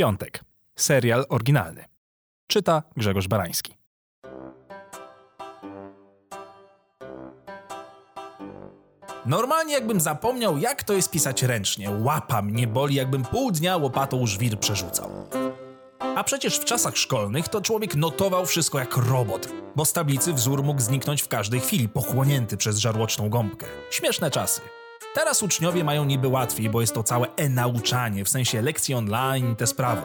Piątek. Serial oryginalny. Czyta Grzegorz Barański. Normalnie jakbym zapomniał, jak to jest pisać ręcznie. Łapa mnie boli, jakbym pół dnia łopatą żwir przerzucał. A przecież w czasach szkolnych to człowiek notował wszystko jak robot, bo z tablicy wzór mógł zniknąć w każdej chwili, pochłonięty przez żarłoczną gąbkę. Śmieszne czasy. Teraz uczniowie mają niby łatwiej, bo jest to całe e-nauczanie, w sensie lekcji online, te sprawy.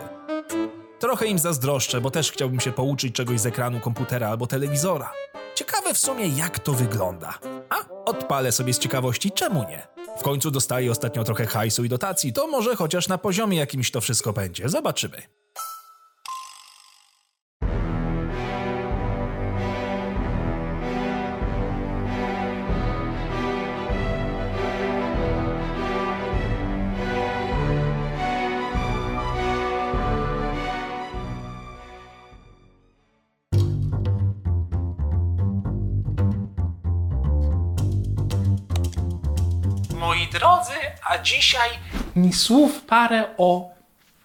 Trochę im zazdroszczę, bo też chciałbym się pouczyć czegoś z ekranu komputera albo telewizora. Ciekawe w sumie, jak to wygląda. A, odpalę sobie z ciekawości, czemu nie? W końcu dostaję ostatnio trochę hajsu i dotacji, to może chociaż na poziomie jakimś to wszystko będzie. Zobaczymy. Dzisiaj ni słów parę o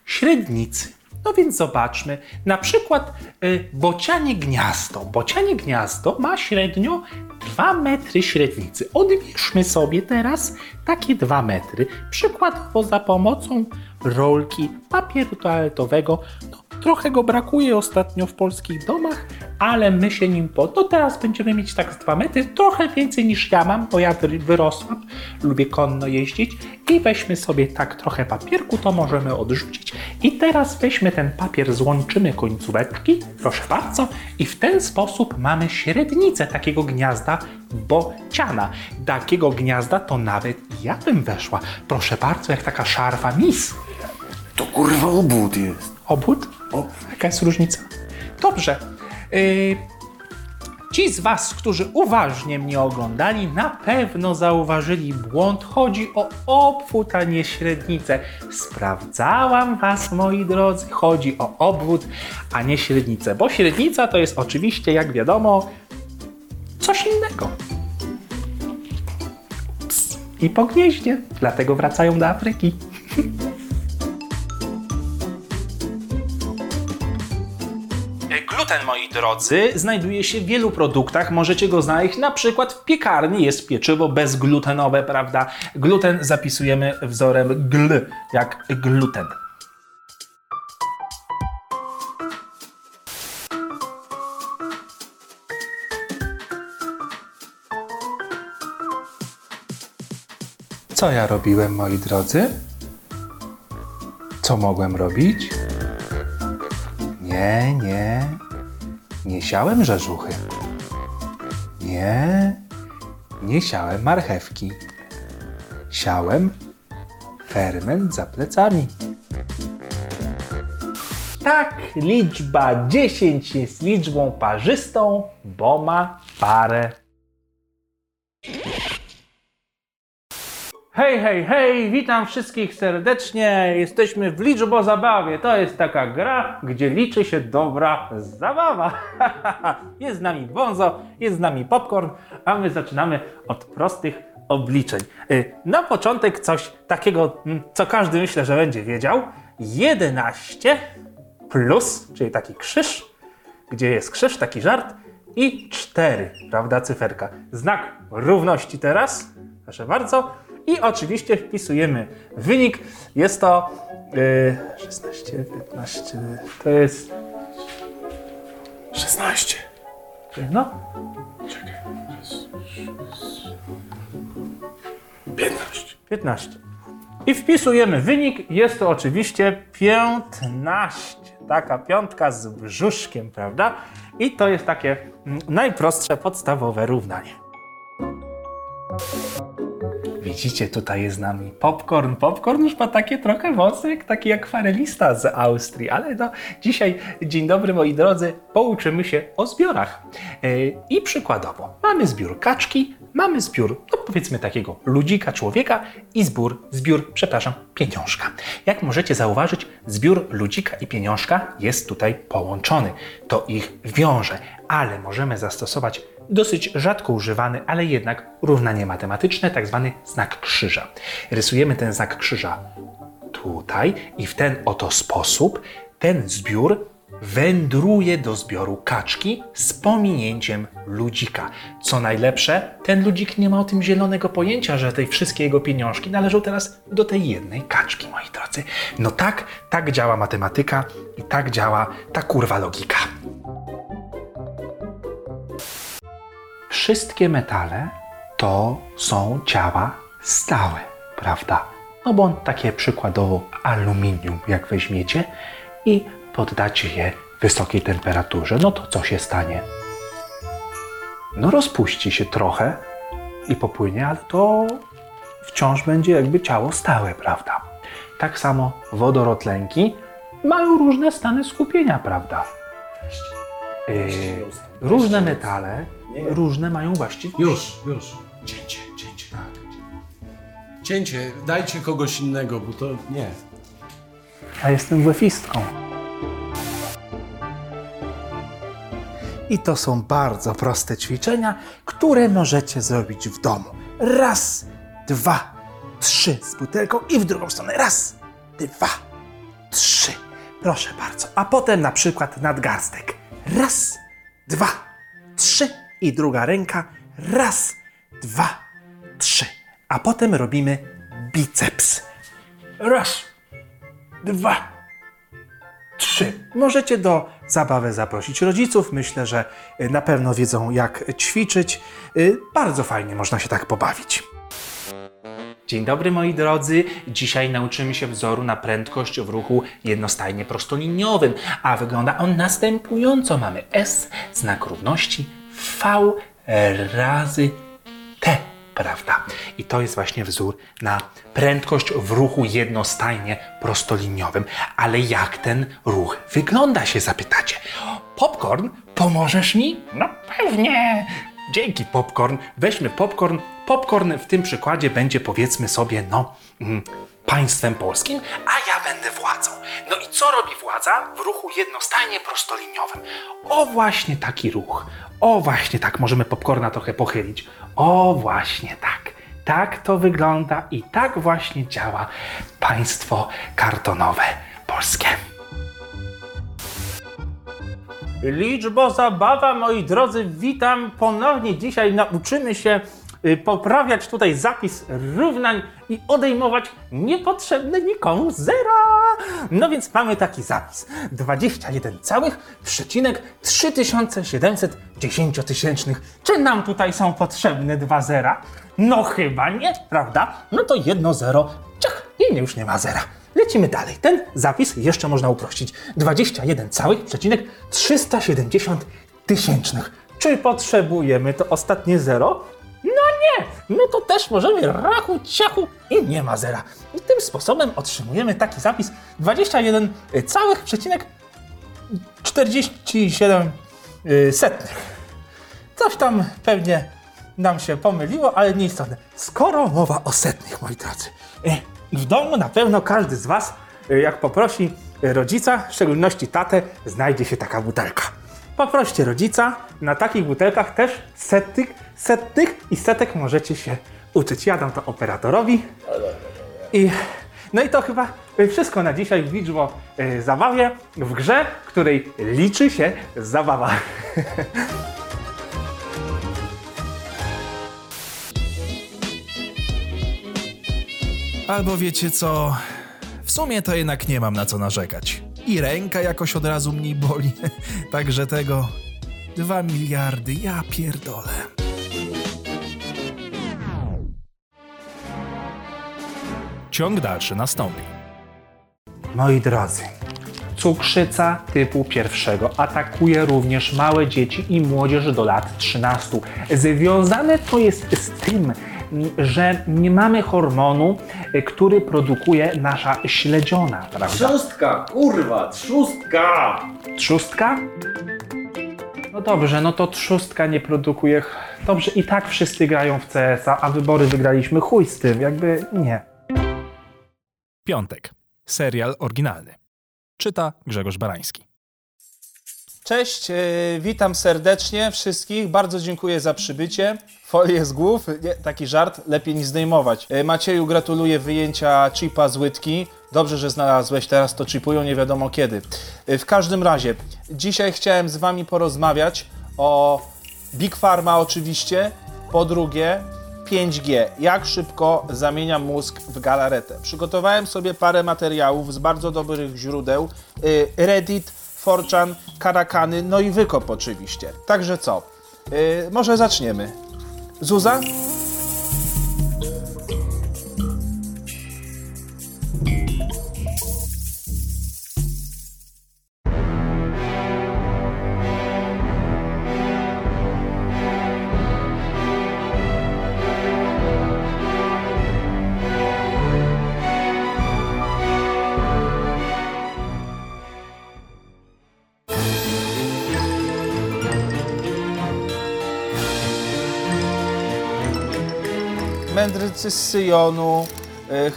średnicy. No więc zobaczmy, na przykład y, bocianie gniazdo. Bocianie gniazdo ma średnio 2 metry średnicy. Odbierzmy sobie teraz takie 2 metry. Przykładowo za pomocą rolki papieru toaletowego. No, trochę go brakuje ostatnio w polskich domach, ale my się nim po... No teraz będziemy mieć tak z 2 metry, trochę więcej niż ja mam, bo ja wy- wyrosłam, lubię konno jeździć i weźmy sobie tak trochę papierku, to możemy odrzucić i teraz weźmy ten papier, złączymy końcóweczki, proszę bardzo i w ten sposób mamy średnicę takiego gniazda bociana. Takiego gniazda to nawet ja bym weszła. Proszę bardzo, jak taka szarfa mis. To kurwa obłód jest. Obłód? O. Jaka jest różnica? Dobrze. Yy, ci z Was, którzy uważnie mnie oglądali, na pewno zauważyli błąd. Chodzi o obwód, a nie średnicę. Sprawdzałam Was, moi drodzy. Chodzi o obwód, a nie średnicę. Bo średnica to jest oczywiście, jak wiadomo, coś innego. Ps, I po gnieździe. Dlatego wracają do Afryki. drodzy, znajduje się w wielu produktach. Możecie go znaleźć na przykład w piekarni. Jest pieczywo bezglutenowe, prawda? Gluten zapisujemy wzorem gl, jak gluten. Co ja robiłem, moi drodzy? Co mogłem robić? Nie, nie. Nie siałem rzeżuchy. Nie. Nie siałem marchewki. Siałem ferment za plecami. Tak, liczba 10 jest liczbą parzystą, bo ma parę. Hej, hej, hej, witam wszystkich serdecznie. Jesteśmy w Liczbo Zabawie. To jest taka gra, gdzie liczy się dobra zabawa. jest z nami Bonzo, jest z nami Popcorn, a my zaczynamy od prostych obliczeń. Y, Na początek coś takiego, mm, co każdy myślę, że będzie wiedział. 11 plus, czyli taki krzyż, gdzie jest krzyż, taki żart, i 4, prawda, cyferka. Znak równości teraz, proszę bardzo. I oczywiście wpisujemy wynik. Jest to yy, 16, 15, to jest 16. no, Czekaj. 15. 15. I wpisujemy wynik. Jest to oczywiście 15. Taka piątka z brzuszkiem, prawda? I to jest takie mm, najprostsze, podstawowe równanie. Widzicie, tutaj jest z nami popcorn. Popcorn już ma takie trochę jak taki akwarelista z Austrii, ale no, dzisiaj, dzień dobry moi drodzy, pouczymy się o zbiorach. Yy, I przykładowo, mamy zbiór kaczki, mamy zbiór, no powiedzmy takiego ludzika, człowieka i zbiór, zbiór, przepraszam, pieniążka. Jak możecie zauważyć, zbiór ludzika i pieniążka jest tutaj połączony. To ich wiąże, ale możemy zastosować dosyć rzadko używany, ale jednak równanie matematyczne, tak zwany znak krzyża. Rysujemy ten znak krzyża tutaj i w ten oto sposób ten zbiór wędruje do zbioru kaczki z pominięciem ludzika. Co najlepsze, ten ludzik nie ma o tym zielonego pojęcia, że te wszystkie jego pieniążki należą teraz do tej jednej kaczki, moi drodzy. No tak, tak działa matematyka i tak działa ta kurwa logika. Wszystkie metale to są ciała stałe, prawda? No bo takie przykładowo aluminium, jak weźmiecie i poddacie je wysokiej temperaturze, no to co się stanie? No rozpuści się trochę i popłynie, ale to wciąż będzie jakby ciało stałe, prawda? Tak samo wodorotlenki mają różne stany skupienia, prawda? Yy, różne metale, różne mają właściwości. Już, już. Cięcie, cięcie, tak. Cięcie, dajcie kogoś innego, bo to nie. Ja jestem wefistką. I to są bardzo proste ćwiczenia, które możecie zrobić w domu. Raz, dwa, trzy z butelką i w drugą stronę. Raz, dwa, trzy. Proszę bardzo. A potem na przykład nadgarstek. Raz, dwa, trzy i druga ręka. Raz, dwa, trzy. A potem robimy biceps. Raz, dwa, trzy. Możecie do zabawy zaprosić rodziców. Myślę, że y, na pewno wiedzą, jak ćwiczyć. Y, Bardzo fajnie można się tak pobawić. Dzień dobry moi drodzy. Dzisiaj nauczymy się wzoru na prędkość w ruchu jednostajnie prostoliniowym, a wygląda on następująco. Mamy S, znak równości, V razy T, prawda? I to jest właśnie wzór na prędkość w ruchu jednostajnie prostoliniowym. Ale jak ten ruch wygląda, się zapytacie. Popcorn, pomożesz mi? No pewnie. Dzięki popcorn. Weźmy popcorn. Popcorn w tym przykładzie będzie powiedzmy sobie, no, mm, państwem polskim, a ja będę władzą. No i co robi władza w ruchu jednostajnie prostoliniowym? O właśnie taki ruch. O właśnie tak, możemy popcorna trochę pochylić. O właśnie tak. Tak to wygląda i tak właśnie działa państwo kartonowe polskie. Liczbo zabawa, moi drodzy, witam ponownie. Dzisiaj nauczymy się poprawiać tutaj zapis równań i odejmować niepotrzebne nikomu zera. No więc mamy taki zapis. 21 całych przecinek 3710 tysięcznych. Czy nam tutaj są potrzebne dwa zera? No chyba nie, prawda? No to jedno zero, ciach, i już nie ma zera. Lecimy dalej. Ten zapis jeszcze można uprościć. 21 całych przecinek 370 tysięcznych. Czy potrzebujemy to ostatnie zero? Nie! No to też możemy rachu, ciachu i nie ma zera. I tym sposobem otrzymujemy taki zapis 21 całych przecinek 47 y, setnych. Coś tam pewnie nam się pomyliło, ale nie istotne. Skoro mowa o setnych, moi drodzy, e, w domu na pewno każdy z Was, jak poprosi rodzica, w szczególności tatę, znajdzie się taka butelka. Poproście rodzica, na takich butelkach też setnych, setnych i setek możecie się uczyć. Ja dam to operatorowi. I, no i to chyba wszystko na dzisiaj w liczbo e, zabawie, w grze, której liczy się zabawa. Albo wiecie co? W sumie to jednak nie mam na co narzekać. I ręka jakoś od razu mniej boli. Także tego. Dwa miliardy, ja pierdolę. Ciąg dalszy nastąpi. Moi drodzy, cukrzyca typu pierwszego atakuje również małe dzieci i młodzież do lat 13. Związane to jest z tym, że nie mamy hormonu, y, który produkuje nasza śledziona, prawda? Trzustka, kurwa, trzustka! Trzustka? No dobrze, no to trzustka nie produkuje. Dobrze, i tak wszyscy grają w CS-a, a wybory wygraliśmy chuj z tym, jakby nie. Piątek. Serial oryginalny. Czyta Grzegorz Barański. Cześć, e, witam serdecznie wszystkich. Bardzo dziękuję za przybycie. Folię z głów, nie, taki żart, lepiej nie zdejmować. E, Macieju, gratuluję wyjęcia chipa z łydki. Dobrze, że znalazłeś, teraz to chipują nie wiadomo kiedy. Y, W każdym razie, dzisiaj chciałem z wami porozmawiać o Big Pharma oczywiście, po drugie 5G. Jak szybko zamienia mózg w galaretę. Przygotowałem sobie parę materiałów z bardzo dobrych źródeł. Reddit, 4chan, Karakany, no i Wykop oczywiście. Także co? Y, może zaczniemy. Zuza? Mędrcy z Syjonu,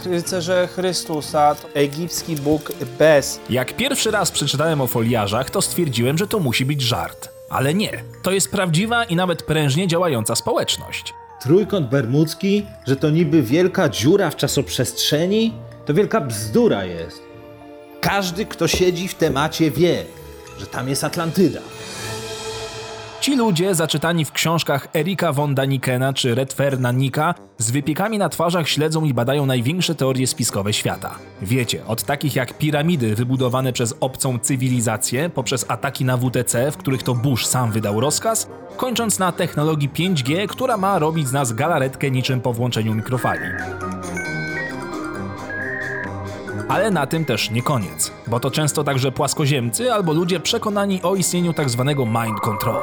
y, rycerze Chrystusa, to egipski Bóg Bez. Jak pierwszy raz przeczytałem o foliarzach, to stwierdziłem, że to musi być żart. Ale nie. To jest prawdziwa i nawet prężnie działająca społeczność. Trójkąt bermudzki, że to niby wielka dziura w czasoprzestrzeni? To wielka bzdura jest. Każdy, kto siedzi w temacie wie, że tam jest Atlantyda. Ci ludzie, zaczytani w książkach Erika von Danikena czy Redferna Nika, z wypiekami na twarzach śledzą i badają największe teorie spiskowe świata. Wiecie, od takich jak piramidy wybudowane przez obcą cywilizację, poprzez ataki na WTC, w których to Bush sam wydał rozkaz, kończąc na technologii 5G, która ma robić z nas galaretkę niczym po włączeniu mikrofali. Ale na tym też nie koniec, bo to często także płaskoziemcy albo ludzie przekonani o istnieniu tzw. mind control.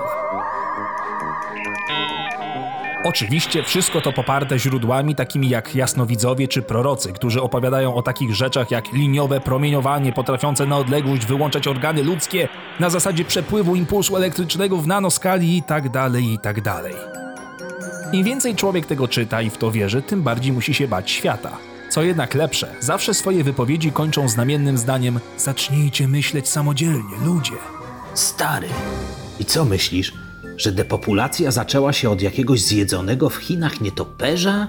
Oczywiście wszystko to poparte źródłami takimi jak jasnowidzowie czy prorocy, którzy opowiadają o takich rzeczach jak liniowe promieniowanie potrafiące na odległość wyłączać organy ludzkie na zasadzie przepływu impulsu elektrycznego w nanoskali i tak dalej, i tak. Im więcej człowiek tego czyta i w to wierzy, tym bardziej musi się bać świata. Co jednak lepsze, zawsze swoje wypowiedzi kończą znamiennym zdaniem Zacznijcie myśleć samodzielnie, ludzie. Stary. I co myślisz? Że depopulacja zaczęła się od jakiegoś zjedzonego w Chinach nietoperza?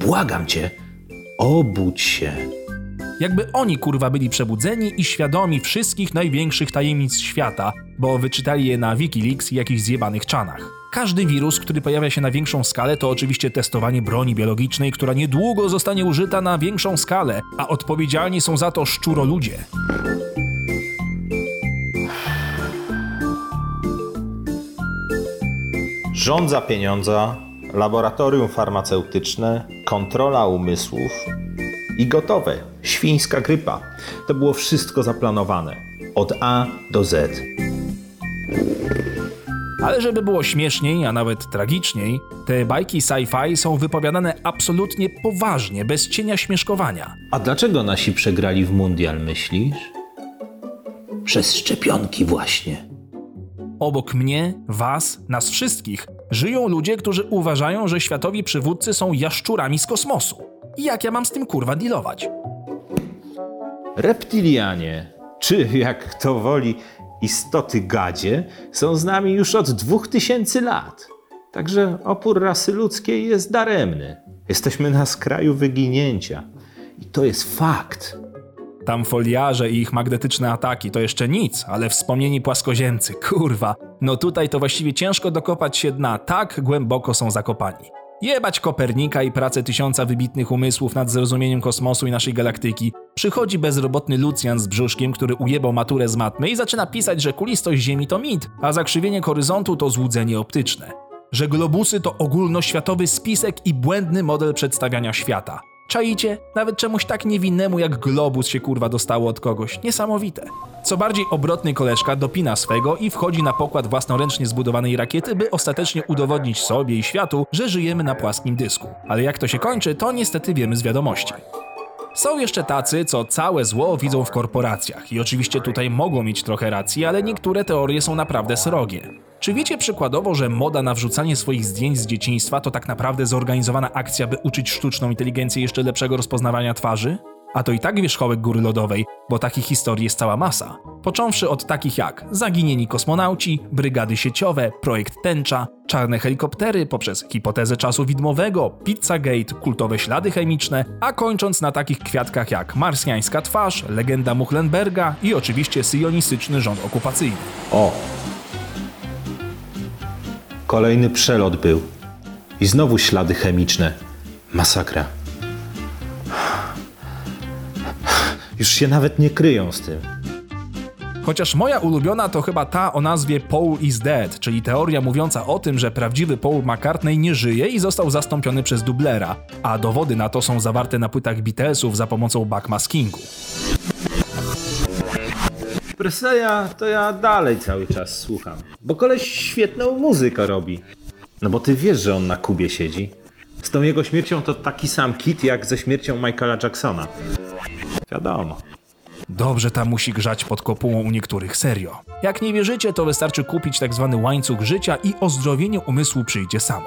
Błagam cię, obudź się. Jakby oni kurwa byli przebudzeni i świadomi wszystkich największych tajemnic świata, bo wyczytali je na Wikileaks i jakichś zjebanych czanach. Każdy wirus, który pojawia się na większą skalę, to oczywiście testowanie broni biologicznej, która niedługo zostanie użyta na większą skalę, a odpowiedzialni są za to szczuroludzie. Rząd za pieniądza, laboratorium farmaceutyczne, kontrola umysłów i gotowe. Świńska grypa. To było wszystko zaplanowane. Od A do Z. Ale żeby było śmieszniej, a nawet tragiczniej, te bajki sci-fi są wypowiadane absolutnie poważnie, bez cienia śmieszkowania. A dlaczego nasi przegrali w mundial, myślisz? Przez szczepionki właśnie. Obok mnie, was, nas wszystkich, żyją ludzie, którzy uważają, że światowi przywódcy są jaszczurami z kosmosu. I jak ja mam z tym kurwa dealować? Reptilianie, czy jak kto woli, istoty gadzie, są z nami już od 2000 lat. Także opór rasy ludzkiej jest daremny. Jesteśmy na skraju wyginięcia. I to jest fakt. Tam foliarze i ich magnetyczne ataki to jeszcze nic, ale wspomnieni płaskoziemcy, kurwa. No tutaj to właściwie ciężko dokopać się dna, tak głęboko są zakopani. Jebać Kopernika i pracę tysiąca wybitnych umysłów nad zrozumieniem kosmosu i naszej galaktyki. Przychodzi bezrobotny Lucjan z brzuszkiem, który ujebał maturę z matmy i zaczyna pisać, że kulistość Ziemi to mit, a zakrzywienie horyzontu to złudzenie optyczne. Że globusy to ogólnoświatowy spisek i błędny model przedstawiania świata. Czaicie? Nawet czemuś tak niewinnemu jak globus się kurwa dostało od kogoś. Niesamowite. Co bardziej obrotny koleżka dopina swego i wchodzi na pokład własnoręcznie zbudowanej rakiety, by ostatecznie udowodnić sobie i światu, że żyjemy na płaskim dysku. Ale jak to się kończy, to niestety wiemy z wiadomości. Są jeszcze tacy, co całe zło widzą w korporacjach i oczywiście tutaj mogą mieć trochę racji, ale niektóre teorie są naprawdę srogie. Czy wiecie przykładowo, że moda na wrzucanie swoich zdjęć z dzieciństwa to tak naprawdę zorganizowana akcja, by uczyć sztuczną inteligencję jeszcze lepszego rozpoznawania twarzy? A to i tak wierzchołek góry lodowej, bo takich historii jest cała masa. Począwszy od takich jak zaginieni kosmonauci, brygady sieciowe, projekt Tęcza, czarne helikoptery poprzez hipotezę czasu widmowego, Pizzagate, kultowe ślady chemiczne, a kończąc na takich kwiatkach jak marsjańska twarz, legenda Muchlenberga i oczywiście syjonistyczny rząd okupacyjny. O! Kolejny przelot był. I znowu ślady chemiczne. Masakra. Już się nawet nie kryją z tym. Chociaż moja ulubiona to chyba ta o nazwie Paul is Dead, czyli teoria mówiąca o tym, że prawdziwy Paul McCartney nie żyje i został zastąpiony przez dublera, a dowody na to są zawarte na płytach Beatlesów za pomocą backmaskingu. Presleya to ja dalej cały czas słucham. Bo koleś świetną muzykę robi. No bo ty wiesz, że on na Kubie siedzi. Z tą jego śmiercią to taki sam kit jak ze śmiercią Michaela Jacksona. Wiadomo. Dobrze tam musi grzać pod kopułą u niektórych, serio. Jak nie wierzycie, to wystarczy kupić tak zwany łańcuch życia i ozdrowienie umysłu przyjdzie samo.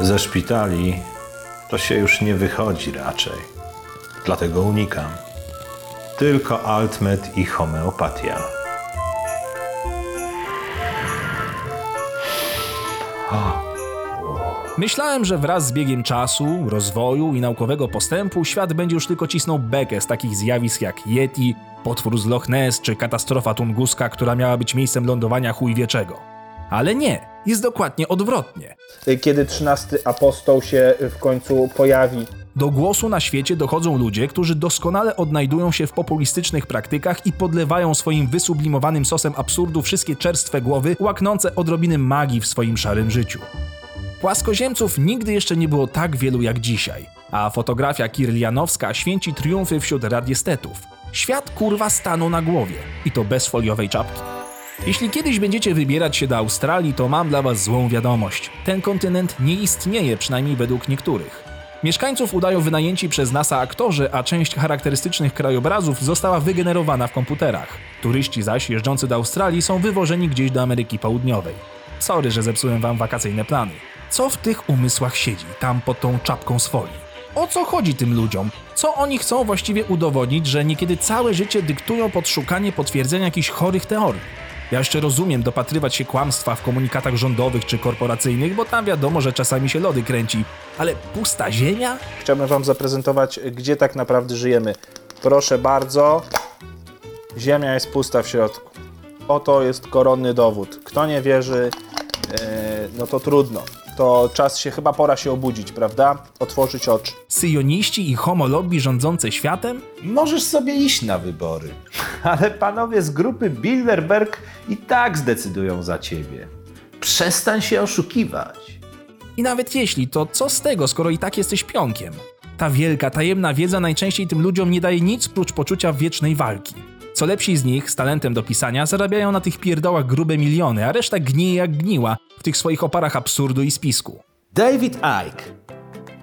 Ze szpitali to się już nie wychodzi raczej. Dlatego unikam. Tylko altmet i homeopatia. Myślałem, że wraz z biegiem czasu, rozwoju i naukowego postępu świat będzie już tylko cisnął bekę z takich zjawisk jak Yeti, potwór z Loch Ness czy katastrofa tunguska, która miała być miejscem lądowania chujwieczego. Ale nie, jest dokładnie odwrotnie. Kiedy trzynasty apostoł się w końcu pojawi. Do głosu na świecie dochodzą ludzie, którzy doskonale odnajdują się w populistycznych praktykach i podlewają swoim wysublimowanym sosem absurdu wszystkie czerstwe głowy, łaknące odrobiny magii w swoim szarym życiu. Płaskoziemców nigdy jeszcze nie było tak wielu jak dzisiaj, a fotografia kirlianowska święci triumfy wśród radiestetów. Świat kurwa stanął na głowie i to bez foliowej czapki. Jeśli kiedyś będziecie wybierać się do Australii, to mam dla was złą wiadomość. Ten kontynent nie istnieje, przynajmniej według niektórych. Mieszkańców udają wynajęci przez NASA aktorzy, a część charakterystycznych krajobrazów została wygenerowana w komputerach. Turyści zaś jeżdżący do Australii są wywożeni gdzieś do Ameryki Południowej. Sorry, że zepsułem wam wakacyjne plany. Co w tych umysłach siedzi, tam pod tą czapką z? O co chodzi tym ludziom? Co oni chcą właściwie udowodnić, że niekiedy całe życie dyktują pod szukanie potwierdzenia jakichś chorych teorii? Ja jeszcze rozumiem dopatrywać się kłamstwa w komunikatach rządowych czy korporacyjnych, bo tam wiadomo, że czasami się lody kręci, ale pusta ziemia? Chciałbym wam zaprezentować, gdzie tak naprawdę żyjemy. Proszę bardzo, ziemia jest pusta w środku. Oto jest koronny dowód. Kto nie wierzy, no to trudno. To czas się, chyba pora się obudzić, prawda? Otworzyć oczy. Syjoniści i homolobby rządzące światem? Możesz sobie iść na wybory. Ale panowie z grupy Bilderberg i tak zdecydują za ciebie. Przestań się oszukiwać. I nawet jeśli, to co z tego, skoro i tak jesteś pionkiem? Ta wielka, tajemna wiedza najczęściej tym ludziom nie daje nic prócz poczucia wiecznej walki. Co lepsi z nich, z talentem do pisania, zarabiają na tych pierdołach grube miliony, a reszta gnije jak gniła w tych swoich oparach absurdu i spisku. David Icke,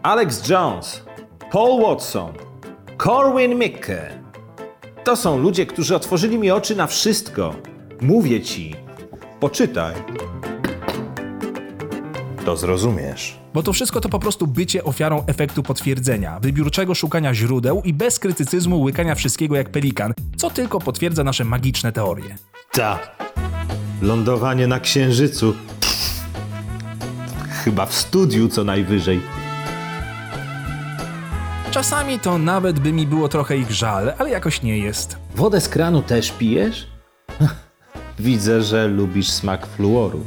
Alex Jones, Paul Watson, Corwin Mikke. To są ludzie, którzy otworzyli mi oczy na wszystko. Mówię ci. Poczytaj. To zrozumiesz. Bo to wszystko to po prostu bycie ofiarą efektu potwierdzenia, wybiórczego szukania źródeł i bez krytycyzmu łykania wszystkiego jak pelikan, co tylko potwierdza nasze magiczne teorie. Ta. Lądowanie na księżycu. Chyba w studiu co najwyżej. Czasami to nawet by mi było trochę ich żal, ale jakoś nie jest. Wodę z kranu też pijesz? Widzę, że lubisz smak fluoru.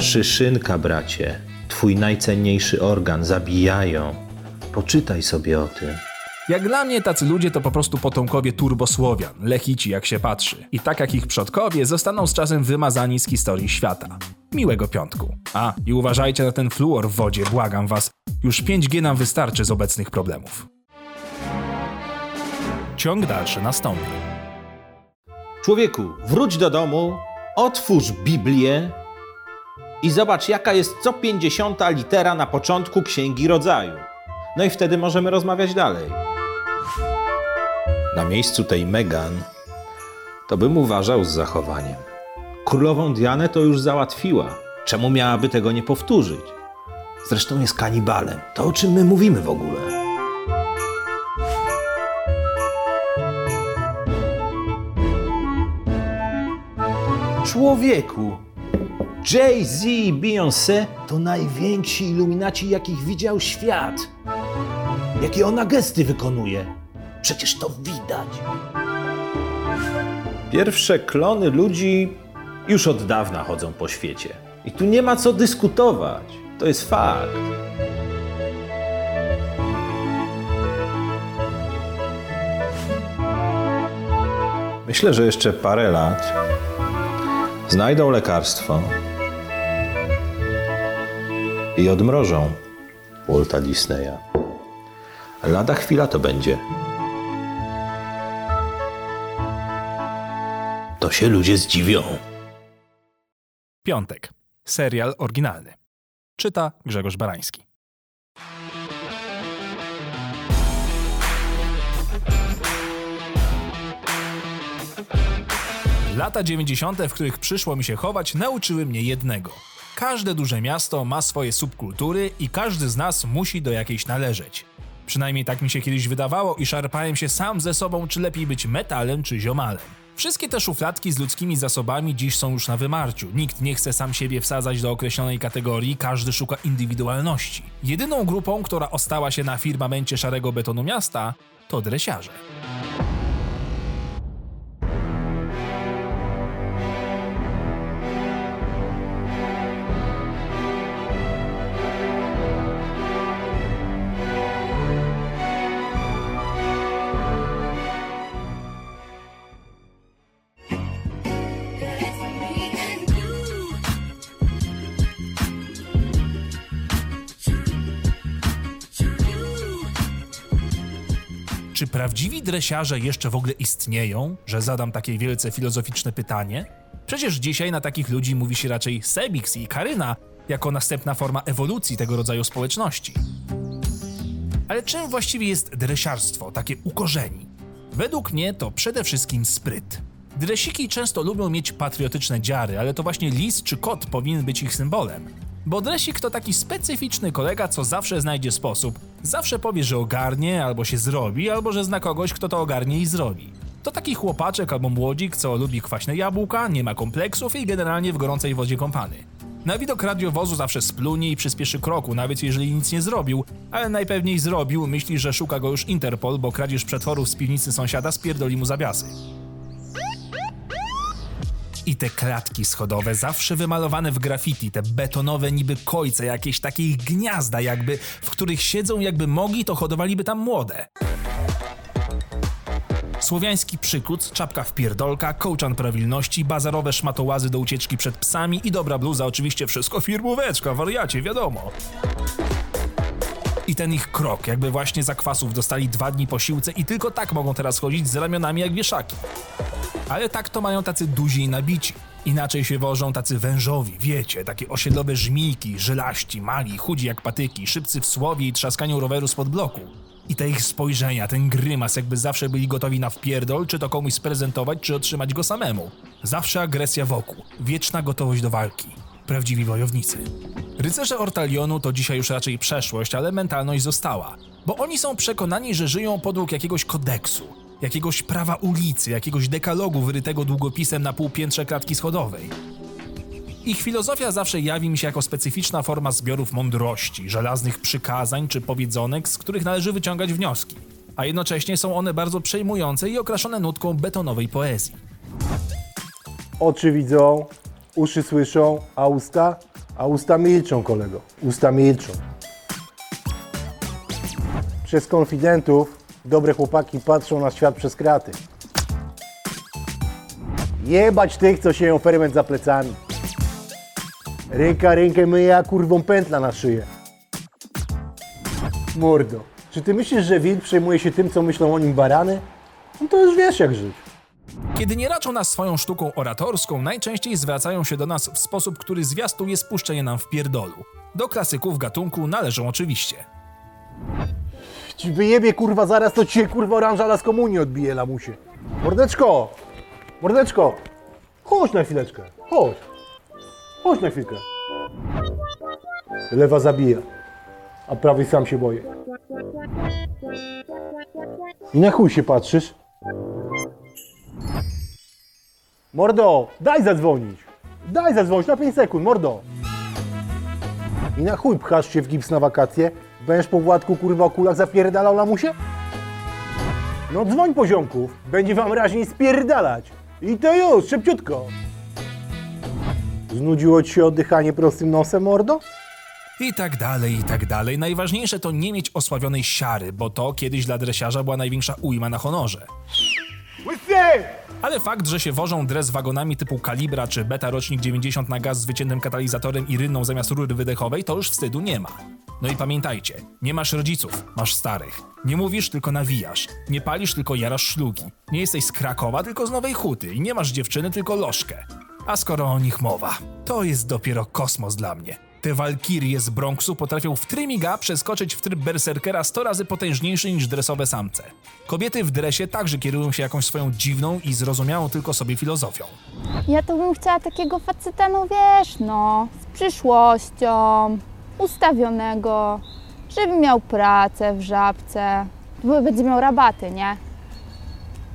Szyszynka, bracie. Twój najcenniejszy organ zabijają. Poczytaj sobie o tym. Jak dla mnie tacy ludzie to po prostu potomkowie turbosłowian, lechici jak się patrzy. I tak jak ich przodkowie zostaną z czasem wymazani z historii świata. Miłego piątku. A, i uważajcie na ten fluor w wodzie, błagam was. Już 5G nam wystarczy z obecnych problemów. Ciąg dalszy nastąpi. Człowieku, wróć do domu, otwórz Biblię i zobacz, jaka jest co 50 litera na początku Księgi Rodzaju. No i wtedy możemy rozmawiać dalej. Na miejscu tej Megan to bym uważał z zachowaniem. Królową Dianę to już załatwiła. Czemu miałaby tego nie powtórzyć? Zresztą jest kanibalem. To o czym my mówimy w ogóle? Człowieku! Jay-Z i Beyoncé to najwięksi iluminaci, jakich widział świat. Jakie ona gesty wykonuje. Przecież to widać. Pierwsze klony ludzi już od dawna chodzą po świecie. I tu nie ma co dyskutować. To jest fakt. Myślę, że jeszcze parę lat znajdą lekarstwo i odmrożą Walta Disneya. Lada chwila to będzie. To się ludzie zdziwią. Piątek. Serial oryginalny. Czyta Grzegorz Barański. Lata 90., w których przyszło mi się chować, nauczyły mnie jednego. Każde duże miasto ma swoje subkultury i każdy z nas musi do jakiejś należeć. Przynajmniej tak mi się kiedyś wydawało i szarpałem się sam ze sobą, czy lepiej być metalem czy ziomalem. Wszystkie te szufladki z ludzkimi zasobami dziś są już na wymarciu. Nikt nie chce sam siebie wsadzać do określonej kategorii, każdy szuka indywidualności. Jedyną grupą, która ostała się na firmamencie szarego betonu miasta, to dresiarze. Prawdziwi dresiarze jeszcze w ogóle istnieją? Że zadam takie wielce filozoficzne pytanie? Przecież dzisiaj na takich ludzi mówi się raczej Sebix i Karyna jako następna forma ewolucji tego rodzaju społeczności. Ale czym właściwie jest dresiarstwo, takie ukorzeni? Według mnie to przede wszystkim spryt. Dresiki często lubią mieć patriotyczne dziary, ale to właśnie lis czy kot powinien być ich symbolem. Bo dresik to taki specyficzny kolega, co zawsze znajdzie sposób. Zawsze powie, że ogarnie, albo się zrobi, albo że zna kogoś, kto to ogarnie i zrobi. To taki chłopaczek albo młodzik, co lubi kwaśne jabłka, nie ma kompleksów i generalnie w gorącej wodzie kąpany. Na widok radiowozu zawsze splunie i przyspieszy kroku, nawet jeżeli nic nie zrobił, ale najpewniej zrobił, myśli, że szuka go już Interpol, bo kradzież przetworów z piwnicy sąsiada spierdoli mu zawiasy. I te klatki schodowe, zawsze wymalowane w graffiti, te betonowe niby kojce, jakieś takie ich gniazda jakby, w których siedzą jakby mogli, to hodowaliby tam młode. Słowiański przykuc, czapka w pierdolka, kołczan prawilności, bazarowe szmatołazy do ucieczki przed psami i dobra bluza, oczywiście wszystko firmóweczka, wariacie, wiadomo. I ten ich krok, jakby właśnie za kwasów dostali dwa dni po siłce i tylko tak mogą teraz chodzić z ramionami jak wieszaki. Ale tak to mają tacy duzi i nabici. Inaczej się wożą tacy wężowi, wiecie, takie osiedlowe żmijki, żylaści, mali, chudzi jak patyki, szybcy w słowie i trzaskaniu roweru spod bloku. I te ich spojrzenia, ten grymas, jakby zawsze byli gotowi na wpierdol, czy to komuś sprezentować, czy otrzymać go samemu. Zawsze agresja wokół, wieczna gotowość do walki. Prawdziwi wojownicy. Rycerze Ortalionu to dzisiaj już raczej przeszłość, ale mentalność została. Bo oni są przekonani, że żyją podług jakiegoś kodeksu, jakiegoś prawa ulicy, jakiegoś dekalogu wyrytego długopisem na półpiętrze klatki schodowej. Ich filozofia zawsze jawi mi się jako specyficzna forma zbiorów mądrości, żelaznych przykazań czy powiedzonek, z których należy wyciągać wnioski. A jednocześnie są one bardzo przejmujące i okraszone nutką betonowej poezji. Oczy widzą, uszy słyszą, a usta? A usta milczą, kolego. Usta milczą. Przez konfidentów dobre chłopaki patrzą na świat przez kraty. Jebać tych, co sieją ferment za plecami. Ręka rękę myje, a kurwą pętla na szyję. Mordo, czy ty myślisz, że wilk przejmuje się tym, co myślą o nim barany? No to już wiesz jak żyć. Kiedy nie raczą nas swoją sztuką oratorską, najczęściej zwracają się do nas w sposób, który zwiastuje spuszczenie nam w pierdolu. Do klasyków gatunku należą oczywiście. Ci wyjebie kurwa zaraz, to ci się kurwa oranżala z komunii odbije, lamusie. Mordeczko! Mordeczko! Chodź na chwileczkę, chodź. Chodź na chwilkę. Lewa zabija, a prawej sam się boję. I na chuj się patrzysz? Mordo, daj zadzwonić. Daj zadzwonić na 5 sekund, mordo. I na chuj pchasz się w gips na wakacje? Będziesz po Władku kurwa o kulach zapierdalał lamusie? No dzwoń poziomków, będzie wam raźniej spierdalać. I to już, szybciutko. Znudziło ci się oddychanie prostym nosem, mordo? I tak dalej, i tak dalej. Najważniejsze to nie mieć osławionej siary, bo to kiedyś dla dresiarza była największa ujma na honorze. Ale fakt, że się wożą dres wagonami typu Kalibra czy Beta rocznik 90 na gaz z wyciętym katalizatorem i rynną zamiast rury wydechowej, to już wstydu nie ma. No i pamiętajcie, nie masz rodziców, masz starych. Nie mówisz, tylko nawijasz. Nie palisz, tylko jarasz szlugi. Nie jesteś z Krakowa, tylko z Nowej Huty. I nie masz dziewczyny, tylko lożkę. A skoro o nich mowa, to jest dopiero kosmos dla mnie. Te walkirie z Bronxu potrafią w trymiga przeskoczyć w tryb berserkera 100 razy potężniejszy niż dresowe samce. Kobiety w dresie także kierują się jakąś swoją dziwną i zrozumiałą tylko sobie filozofią. Ja to bym chciała takiego faceta, no wiesz, no, z przyszłością, ustawionego, żeby miał pracę w żabce, będzie miał rabaty, nie?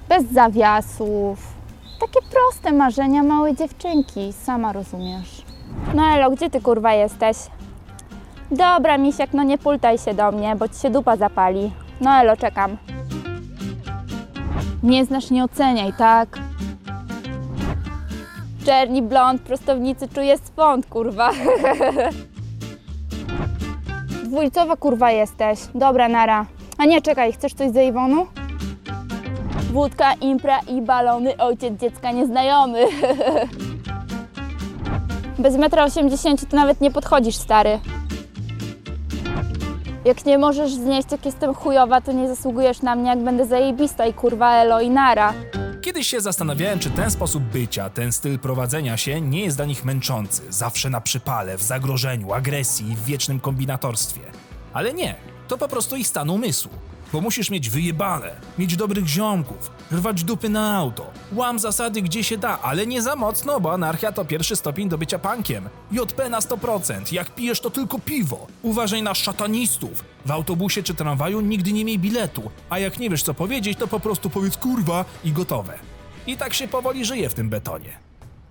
Bez zawiasów. Takie proste marzenia małej dziewczynki, sama rozumiesz. No Elo, gdzie ty kurwa jesteś? Dobra, misiak, no nie pultaj się do mnie, bo ci się dupa zapali. No Elo, czekam. Nie znasz, nie oceniaj, tak? Czerni blond, prostownicy czuje swąd, kurwa. Dwójcowa kurwa jesteś. Dobra, nara. A nie, czekaj, chcesz coś ze Iwonu? Wódka, impra i balony, ojciec dziecka nieznajomy. Bez metra 80 to nawet nie podchodzisz, stary. Jak nie możesz znieść, jak jestem chujowa, to nie zasługujesz na mnie, jak będę zajebista i kurwa elo i nara. Kiedyś się zastanawiałem, czy ten sposób bycia, ten styl prowadzenia się nie jest dla nich męczący, zawsze na przypale, w zagrożeniu, agresji i w wiecznym kombinatorstwie. Ale nie, to po prostu ich stan umysłu. Bo musisz mieć wyjebane, mieć dobrych ziomków, rwać dupy na auto, łam zasady gdzie się da, ale nie za mocno, bo anarchia to pierwszy stopień do bycia punkiem. JP na 100%, jak pijesz to tylko piwo. Uważaj na szatanistów. W autobusie czy tramwaju nigdy nie miej biletu, a jak nie wiesz co powiedzieć, to po prostu powiedz kurwa i gotowe. I tak się powoli żyje w tym betonie.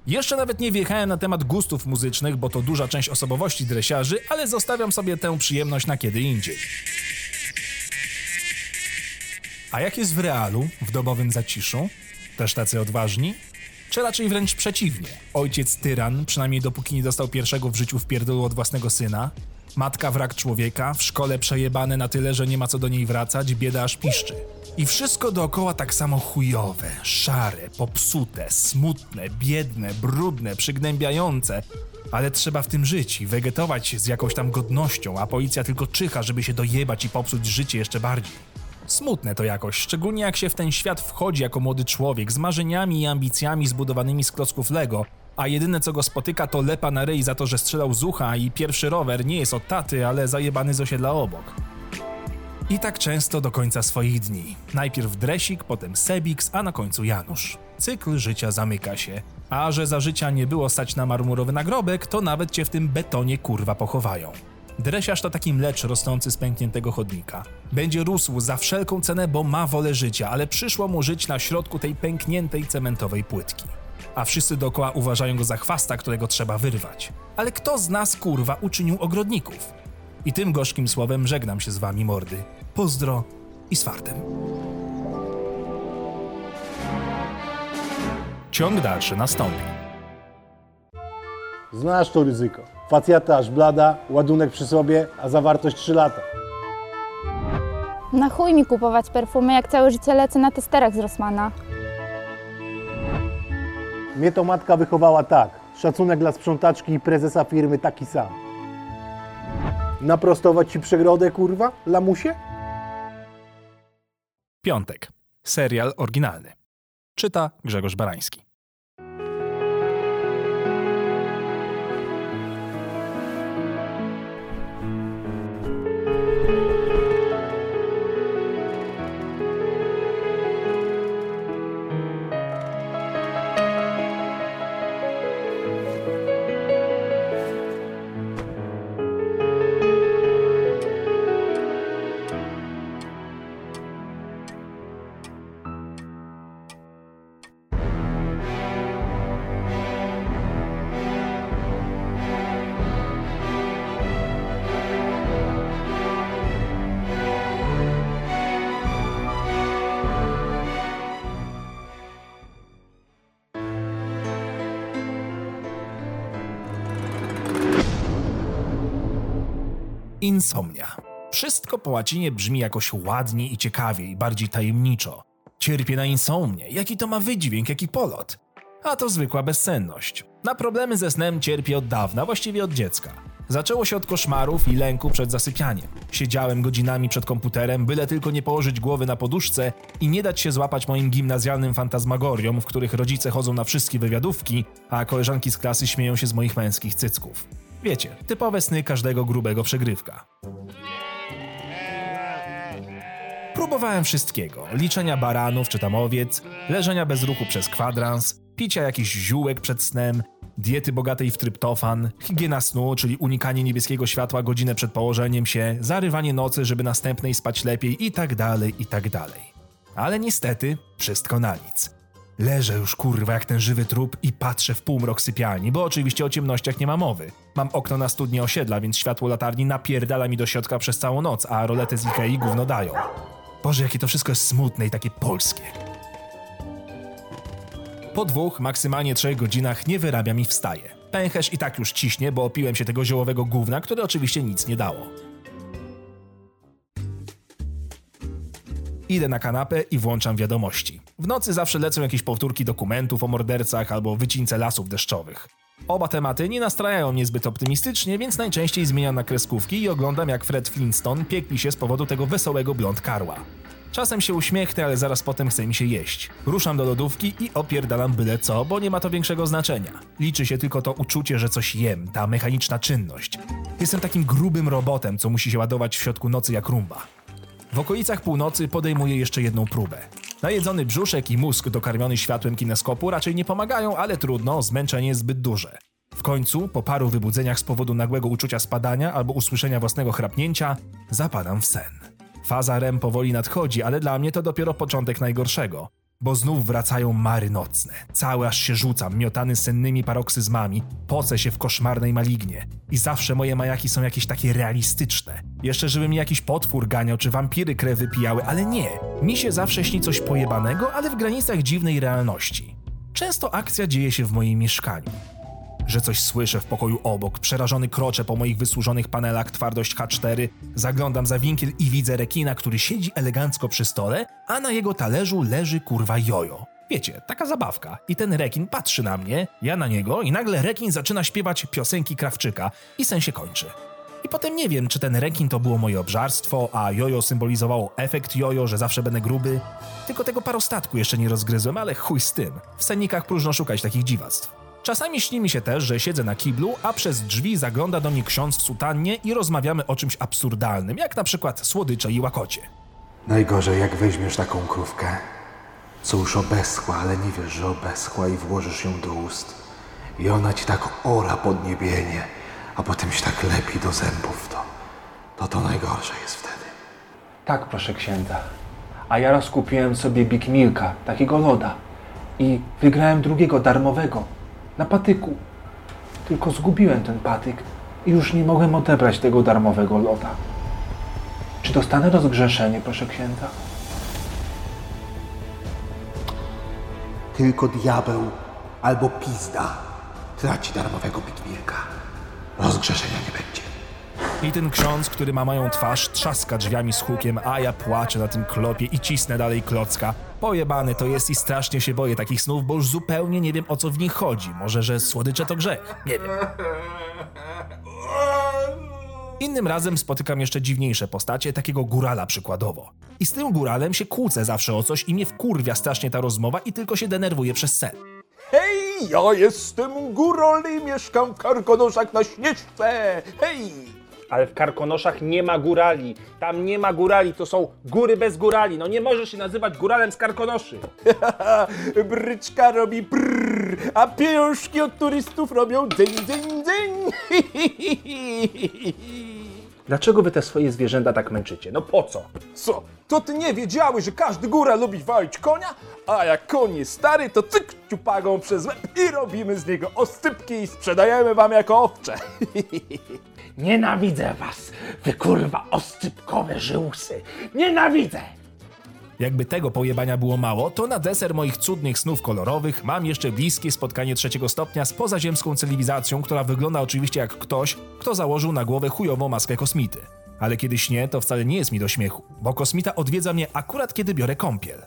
Jeszcze nawet nie wjechałem na temat gustów muzycznych, bo to duża część osobowości dresiarzy, ale zostawiam sobie tę przyjemność na kiedy indziej. A jak jest w realu, w domowym zaciszu? Też tacy odważni? Czy raczej wręcz przeciwnie? Ojciec tyran, przynajmniej dopóki nie dostał pierwszego w życiu wpierdolu od własnego syna? Matka wrak człowieka, w szkole przejebane na tyle, że nie ma co do niej wracać, bieda aż piszczy. I wszystko dookoła tak samo chujowe, szare, popsute, smutne, biedne, brudne, przygnębiające. Ale trzeba w tym żyć i wegetować z jakąś tam godnością, a policja tylko czyha, żeby się dojebać i popsuć życie jeszcze bardziej. Smutne to jakoś, szczególnie jak się w ten świat wchodzi jako młody człowiek z marzeniami i ambicjami zbudowanymi z klocków Lego, a jedyne co go spotyka to lepa na ryj za to, że strzelał z ucha i pierwszy rower nie jest od taty, ale zajebany z osiedla obok. I tak często do końca swoich dni. Najpierw Dresik, potem Sebix, a na końcu Janusz. Cykl życia zamyka się. A że za życia nie było stać na marmurowy nagrobek, to nawet cię w tym betonie kurwa pochowają. Dresiarz to taki mlecz rosnący z pękniętego chodnika. Będzie rósł za wszelką cenę, bo ma wolę życia, ale przyszło mu żyć na środku tej pękniętej cementowej płytki. A wszyscy dookoła uważają go za chwasta, którego trzeba wyrwać. Ale kto z nas, kurwa, uczynił ogrodników? I tym gorzkim słowem żegnam się z wami, mordy. Pozdro i z fartem. Ciąg dalszy nastąpi. Znasz to ryzyko. Facjata aż blada, ładunek przy sobie, a zawartość 3 lata. Na chuj mi kupować perfumy, jak całe życie lecę na testerach z Rossmana. Mnie to matka wychowała tak. Szacunek dla sprzątaczki i prezesa firmy taki sam. Naprostować ci przegrodę, kurwa, lamusie? Piątek. Serial oryginalny. Czyta Grzegorz Barański. Insomnia. Wszystko po łacinie brzmi jakoś ładniej i ciekawiej, bardziej tajemniczo. Cierpię na insomnię. Jaki to ma wydźwięk, jaki polot? A to zwykła bezsenność. Na problemy ze snem cierpię od dawna, właściwie od dziecka. Zaczęło się od koszmarów i lęku przed zasypianiem. Siedziałem godzinami przed komputerem, byle tylko nie położyć głowy na poduszce i nie dać się złapać moim gimnazjalnym fantazmagoriom, w których rodzice chodzą na wszystkie wywiadówki, a koleżanki z klasy śmieją się z moich męskich cycków. Wiecie, typowe sny każdego grubego przegrywka. Próbowałem wszystkiego: liczenia baranów czy tam owiec, leżenia bez ruchu przez kwadrans, picia jakichś ziółek przed snem, diety bogatej w tryptofan, higiena snu, czyli unikanie niebieskiego światła godzinę przed położeniem się, zarywanie nocy, żeby następnej spać lepiej i tak dalej, i tak dalej. Ale niestety, wszystko na nic. Leżę już kurwa jak ten żywy trup i patrzę w półmrok sypialni, bo oczywiście o ciemnościach nie ma mowy. Mam okno na studnie osiedla, więc światło latarni napierdala mi do środka przez całą noc, a rolety z Ikei gówno dają. Boże, jakie to wszystko jest smutne i takie polskie. Po dwóch, maksymalnie trzech godzinach nie wyrabiam i wstaję. Pęcherz i tak już ciśnie, bo opiłem się tego ziołowego gówna, które oczywiście nic nie dało. Idę na kanapę i włączam wiadomości. W nocy zawsze lecą jakieś powtórki dokumentów o mordercach albo wycince lasów deszczowych. Oba tematy nie nastrajają mnie zbyt optymistycznie, więc najczęściej zmieniam na kreskówki i oglądam jak Fred Flintstone piekli się z powodu tego wesołego blond karła. Czasem się uśmiechnę, ale zaraz potem chce mi się jeść. Ruszam do lodówki i opierdalam byle co, bo nie ma to większego znaczenia. Liczy się tylko to uczucie, że coś jem, ta mechaniczna czynność. Jestem takim grubym robotem, co musi się ładować w środku nocy jak rumba. W okolicach północy podejmuję jeszcze jedną próbę. Najedzony brzuszek i mózg dokarmiony światłem kineskopu raczej nie pomagają, ale trudno, zmęczenie jest zbyt duże. W końcu, po paru wybudzeniach z powodu nagłego uczucia spadania albo usłyszenia własnego chrapnięcia, zapadam w sen. Faza REM powoli nadchodzi, ale dla mnie to dopiero początek najgorszego. Bo znów wracają mary nocne. Cały aż się rzucam, miotany sennymi paroksyzmami, pocę się w koszmarnej malignie. I zawsze moje majaki są jakieś takie realistyczne. Jeszcze żeby mi jakiś potwór ganiał, czy wampiry krew wypijały, ale nie. Mi się zawsze śni coś pojebanego, ale w granicach dziwnej realności. Często akcja dzieje się w moim mieszkaniu że coś słyszę w pokoju obok, przerażony kroczę po moich wysłużonych panelach twardość H4, zaglądam za winkiel i widzę rekina, który siedzi elegancko przy stole, a na jego talerzu leży kurwa jojo. Wiecie, taka zabawka. I ten rekin patrzy na mnie, ja na niego i nagle rekin zaczyna śpiewać piosenki Krawczyka i sen się kończy. I potem nie wiem, czy ten rekin to było moje obżarstwo, a jojo symbolizowało efekt jojo, że zawsze będę gruby. Tylko tego parostatku jeszcze nie rozgryzłem, ale chuj z tym. W sennikach próżno szukać takich dziwactw. Czasami śni mi się też, że siedzę na kiblu, a przez drzwi zagląda do mnie ksiądz w sutannie i rozmawiamy o czymś absurdalnym, jak na przykład słodycze i łakocie. Najgorzej, jak weźmiesz taką krówkę, co już obeschła, ale nie wiesz, że obeschła i włożysz ją do ust. I ona ci tak ora podniebienie, a potem się tak lepi do zębów, to, to to najgorsze jest wtedy. Tak, proszę księdza. A ja rozkupiłem sobie Big Milka, takiego loda. I wygrałem drugiego, darmowego, na patyku. Tylko zgubiłem ten patyk i już nie mogłem odebrać tego darmowego loda. Czy dostanę rozgrzeszenie, proszę księdza? Tylko diabeł albo pizda traci darmowego pikmilka. Rozgrzeszenia nie będzie. I ten ksiądz, który ma moją twarz, trzaska drzwiami z hukiem, a ja płaczę na tym klopie i cisnę dalej klocka. Pojebany to jest i strasznie się boję takich snów, bo już zupełnie nie wiem o co w nich chodzi. Może, że słodycze to grzech? Nie wiem. Innym razem spotykam jeszcze dziwniejsze postacie, takiego górala przykładowo. I z tym góralem się kłócę zawsze o coś i mnie wkurwia strasznie ta rozmowa i tylko się denerwuję przez sen. Hej, ja jestem Górol i mieszkam w Karkonoszach na Śnieżce. Hej! Ale w Karkonoszach nie ma górali. Tam nie ma górali, to są góry bez górali. No nie możesz się nazywać góralem z Karkonoszy. Bryczka robi brrr, a pieniążki od turystów robią dzyń, dzyń, dzyń. Dlaczego wy te swoje zwierzęta tak męczycie? No po co? Co, to ty nie wiedziałeś, że każdy góra lubi walić konia? A jak koń jest stary, to cyk ciupagą przez łeb i robimy z niego ostypki i sprzedajemy wam jako owcze. Nienawidzę was, wy kurwa oscypkowe żyłsy. Nienawidzę! Jakby tego pojebania było mało, to na deser moich cudnych snów kolorowych mam jeszcze bliskie spotkanie trzeciego stopnia z pozaziemską cywilizacją, która wygląda oczywiście jak ktoś, kto założył na głowę chujową maskę kosmity. Ale kiedy śnię, to wcale nie jest mi do śmiechu, bo kosmita odwiedza mnie akurat kiedy biorę kąpiel.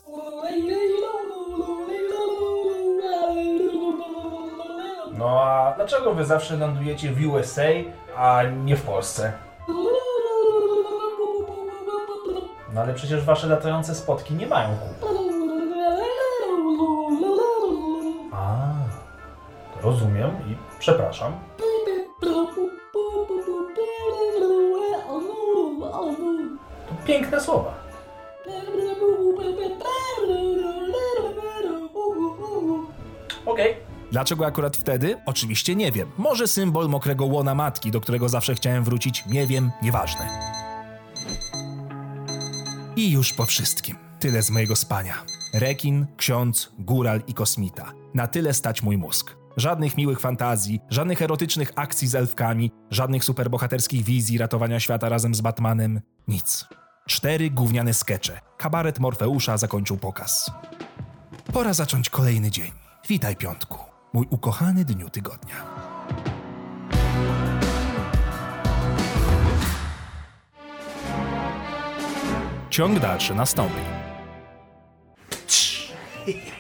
No a dlaczego wy zawsze lądujecie w USA, a nie w Polsce? No ale przecież wasze latające spotki nie mają kół. A, rozumiem i przepraszam. To piękne słowa. Okej. Dlaczego akurat wtedy? Oczywiście nie wiem. Może symbol mokrego łona matki, do którego zawsze chciałem wrócić, nie wiem, nieważne. I już po wszystkim. Tyle z mojego spania. Rekin, ksiądz, góral i kosmita. Na tyle stać mój mózg. Żadnych miłych fantazji, żadnych erotycznych akcji z elfkami, żadnych superbohaterskich wizji ratowania świata razem z Batmanem. Nic. Cztery gówniane skecze. Kabaret Morfeusza zakończył pokaz. Pora zacząć kolejny dzień. Witaj, piątku. Mój ukochany dniu tygodnia. Ciąg dalszy nastąpi.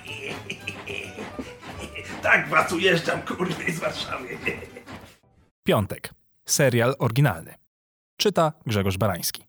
Tak was ujeżdżam, kurwy, z Warszawy. Piątek. Serial oryginalny. Czyta Grzegorz Barański.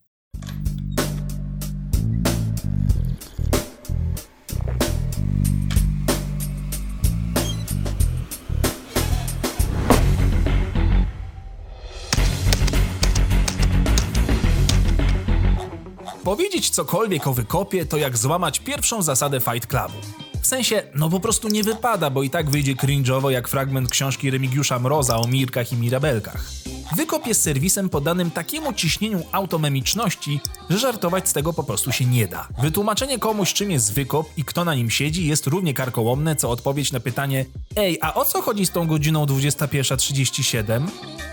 Powiedzieć cokolwiek o wykopie to jak złamać pierwszą zasadę Fight Clubu. W sensie, no po prostu nie wypada, bo i tak wyjdzie cringe'owo jak fragment książki Remigiusza Mroza o Mirkach i Mirabelkach. Wykop jest serwisem poddanym takiemu ciśnieniu automemiczności, że żartować z tego po prostu się nie da. Wytłumaczenie komuś czym jest wykop i kto na nim siedzi jest równie karkołomne co odpowiedź na pytanie Ej, a o co chodzi z tą godziną 21.37?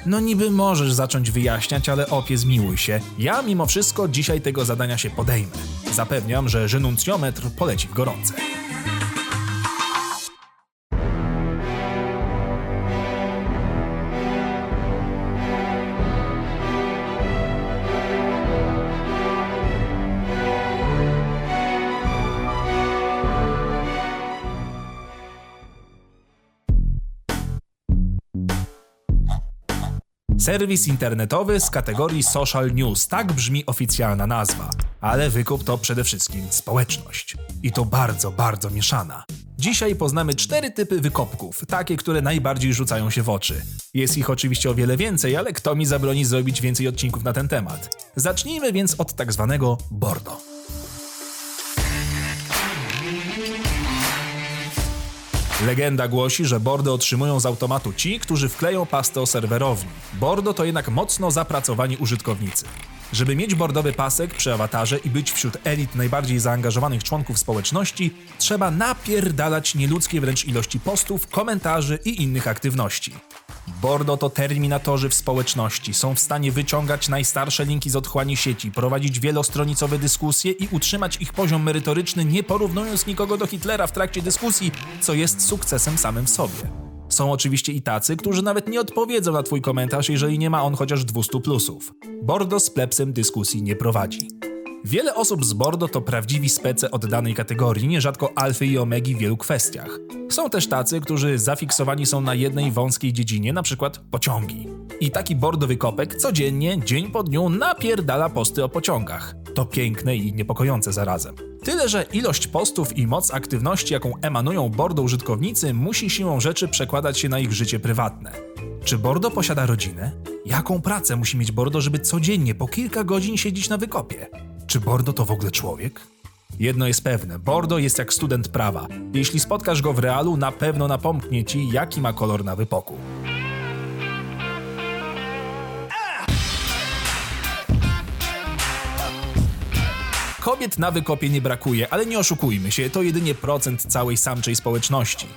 No niby możesz zacząć wyjaśniać, ale opie zmiłuj się. Ja mimo wszystko dzisiaj tego zadania się podejmę. Zapewniam, że żenuncjometr poleci w gorące. Serwis internetowy z kategorii social news, tak brzmi oficjalna nazwa. Ale wykop to przede wszystkim społeczność. I to bardzo, bardzo mieszana. Dzisiaj poznamy cztery typy wykopków, takie, które najbardziej rzucają się w oczy. Jest ich oczywiście o wiele więcej, ale kto mi zabroni zrobić więcej odcinków na ten temat? Zacznijmy więc od tak zwanego bordo. Legenda głosi, że bordo otrzymują z automatu ci, którzy wkleją pastę o serwerowni. Bordo to jednak mocno zapracowani użytkownicy. Żeby mieć bordowy pasek przy awatarze i być wśród elit najbardziej zaangażowanych członków społeczności, trzeba napierdalać nieludzkie wręcz ilości postów, komentarzy i innych aktywności. Bordo to terminatorzy w społeczności, są w stanie wyciągać najstarsze linki z otchłani sieci, prowadzić wielostronicowe dyskusje i utrzymać ich poziom merytoryczny, nie porównując nikogo do Hitlera w trakcie dyskusji, co jest sukcesem samym w sobie. Są oczywiście i tacy, którzy nawet nie odpowiedzą na twój komentarz, jeżeli nie ma on chociaż 200 plusów. Bordo z plepsem dyskusji nie prowadzi. Wiele osób z Bordo to prawdziwi spece od danej kategorii, nierzadko alfy i omegi w wielu kwestiach. Są też tacy, którzy zafiksowani są na jednej wąskiej dziedzinie, przykład pociągi. I taki Bordo wykopek codziennie, dzień po dniu napierdala posty o pociągach. To piękne i niepokojące zarazem. Tyle, że ilość postów i moc aktywności, jaką emanują Bordo użytkownicy, musi siłą rzeczy przekładać się na ich życie prywatne. Czy Bordo posiada rodzinę? Jaką pracę musi mieć Bordo, żeby codziennie po kilka godzin siedzieć na wykopie? Czy Bordo to w ogóle człowiek? Jedno jest pewne, Bordo jest jak student prawa. Jeśli spotkasz go w realu, na pewno napomknie ci, jaki ma kolor na wypoku. Kobiet na wykopie nie brakuje, ale nie oszukujmy się, to jedynie procent całej samczej społeczności.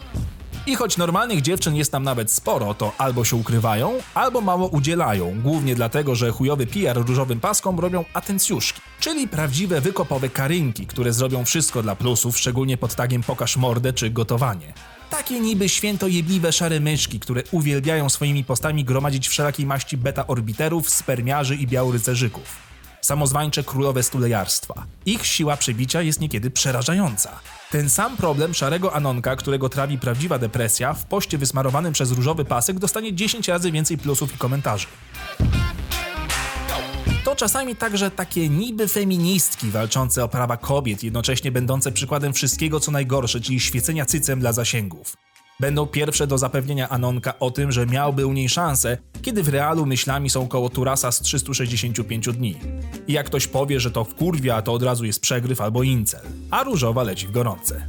I choć normalnych dziewczyn jest tam nawet sporo, to albo się ukrywają, albo mało udzielają, głównie dlatego, że chujowy PR różowym paskom robią atencjuszki, czyli prawdziwe wykopowe karynki, które zrobią wszystko dla plusów, szczególnie pod tagiem pokaż mordę czy gotowanie. Takie niby świętojebliwe szare myszki, które uwielbiają swoimi postami gromadzić wszelakiej maści beta-orbiterów, spermiarzy i białorycerzyków. Samozwańcze królowe stulejarstwa. Ich siła przebicia jest niekiedy przerażająca. Ten sam problem szarego Anonka, którego trawi prawdziwa depresja, w poście wysmarowanym przez różowy pasek dostanie 10 razy więcej plusów i komentarzy. To czasami także takie niby feministki walczące o prawa kobiet, jednocześnie będące przykładem wszystkiego co najgorsze, czyli świecenia cycem dla zasięgów. Będą pierwsze do zapewnienia Anonka o tym, że miałby u niej szansę, kiedy w realu myślami są koło Turasa z 365 dni. I jak ktoś powie, że to wkurwia, to od razu jest przegryw albo incel, a różowa leci w gorące.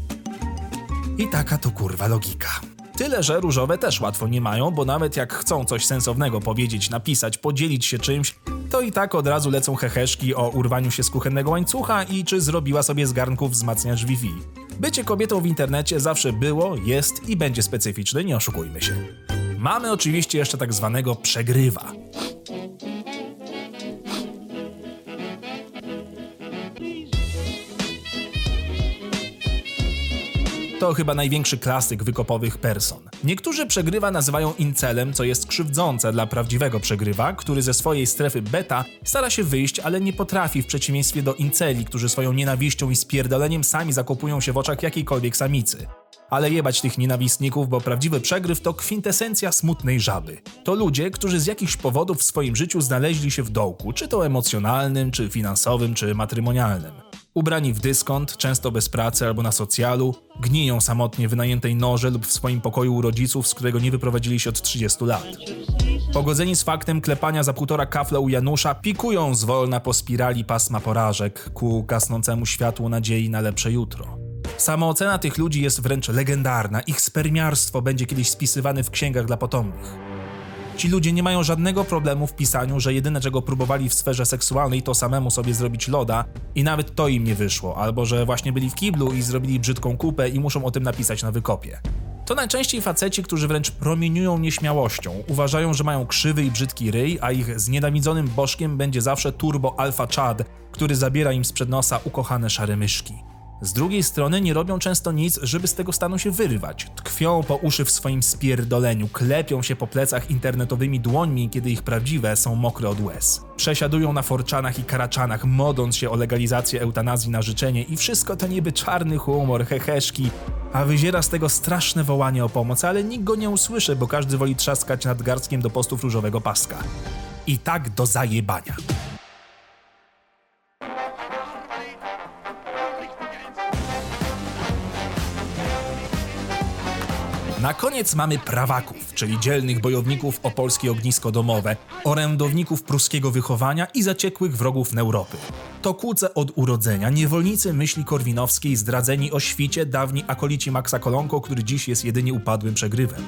I taka to kurwa logika. Tyle, że różowe też łatwo nie mają, bo nawet jak chcą coś sensownego powiedzieć, napisać, podzielić się czymś, to i tak od razu lecą heheszki o urwaniu się z kuchennego łańcucha i czy zrobiła sobie z garnków wzmacniacz Wi-Fi. Bycie kobietą w internecie zawsze było, jest i będzie specyficzne, nie oszukujmy się. Mamy oczywiście jeszcze tak zwanego przegrywa. To chyba największy klasyk wykopowych person. Niektórzy przegrywa nazywają incelem, co jest krzywdzące dla prawdziwego przegrywa, który ze swojej strefy beta stara się wyjść, ale nie potrafi w przeciwieństwie do inceli, którzy swoją nienawiścią i spierdoleniem sami zakopują się w oczach jakiejkolwiek samicy. Ale jebać tych nienawistników, bo prawdziwy przegryw to kwintesencja smutnej żaby. To ludzie, którzy z jakichś powodów w swoim życiu znaleźli się w dołku, czy to emocjonalnym, czy finansowym, czy matrymonialnym. Ubrani w dyskont, często bez pracy albo na socjalu, gniją samotnie w wynajętej norze lub w swoim pokoju u rodziców, z którego nie wyprowadzili się od 30 lat. Pogodzeni z faktem klepania za półtora kafla u Janusza, pikują zwolna po spirali pasma porażek ku gasnącemu światłu nadziei na lepsze jutro. Samoocena tych ludzi jest wręcz legendarna, ich spermiarstwo będzie kiedyś spisywane w księgach dla potomnych. Ci ludzie nie mają żadnego problemu w pisaniu, że jedyne czego próbowali w sferze seksualnej to samemu sobie zrobić loda i nawet to im nie wyszło, albo że właśnie byli w kiblu i zrobili brzydką kupę i muszą o tym napisać na wykopie. To najczęściej faceci, którzy wręcz promieniują nieśmiałością, uważają, że mają krzywy i brzydki ryj, a ich znienawidzonym bożkiem będzie zawsze turbo alfa chad, który zabiera im sprzed nosa ukochane szare myszki. Z drugiej strony nie robią często nic, żeby z tego stanu się wyrwać. Tkwią po uszy w swoim spierdoleniu, klepią się po plecach internetowymi dłońmi, kiedy ich prawdziwe są mokre od łez. Przesiadują na forczanach i karaczanach, modląc się o legalizację eutanazji na życzenie i wszystko to niby czarny humor, heheszki, a wyziera z tego straszne wołanie o pomoc, ale nikt go nie usłyszy, bo każdy woli trzaskać nad garstkiem do postów różowego paska. I tak do zajebania. Na koniec mamy prawaków, czyli dzielnych bojowników o polskie ognisko domowe, orędowników pruskiego wychowania i zaciekłych wrogów Europy. To kłóce od urodzenia, niewolnicy myśli korwinowskiej zdradzeni o świcie dawni akolici Maxa Kolonko, który dziś jest jedynie upadłym przegrywem.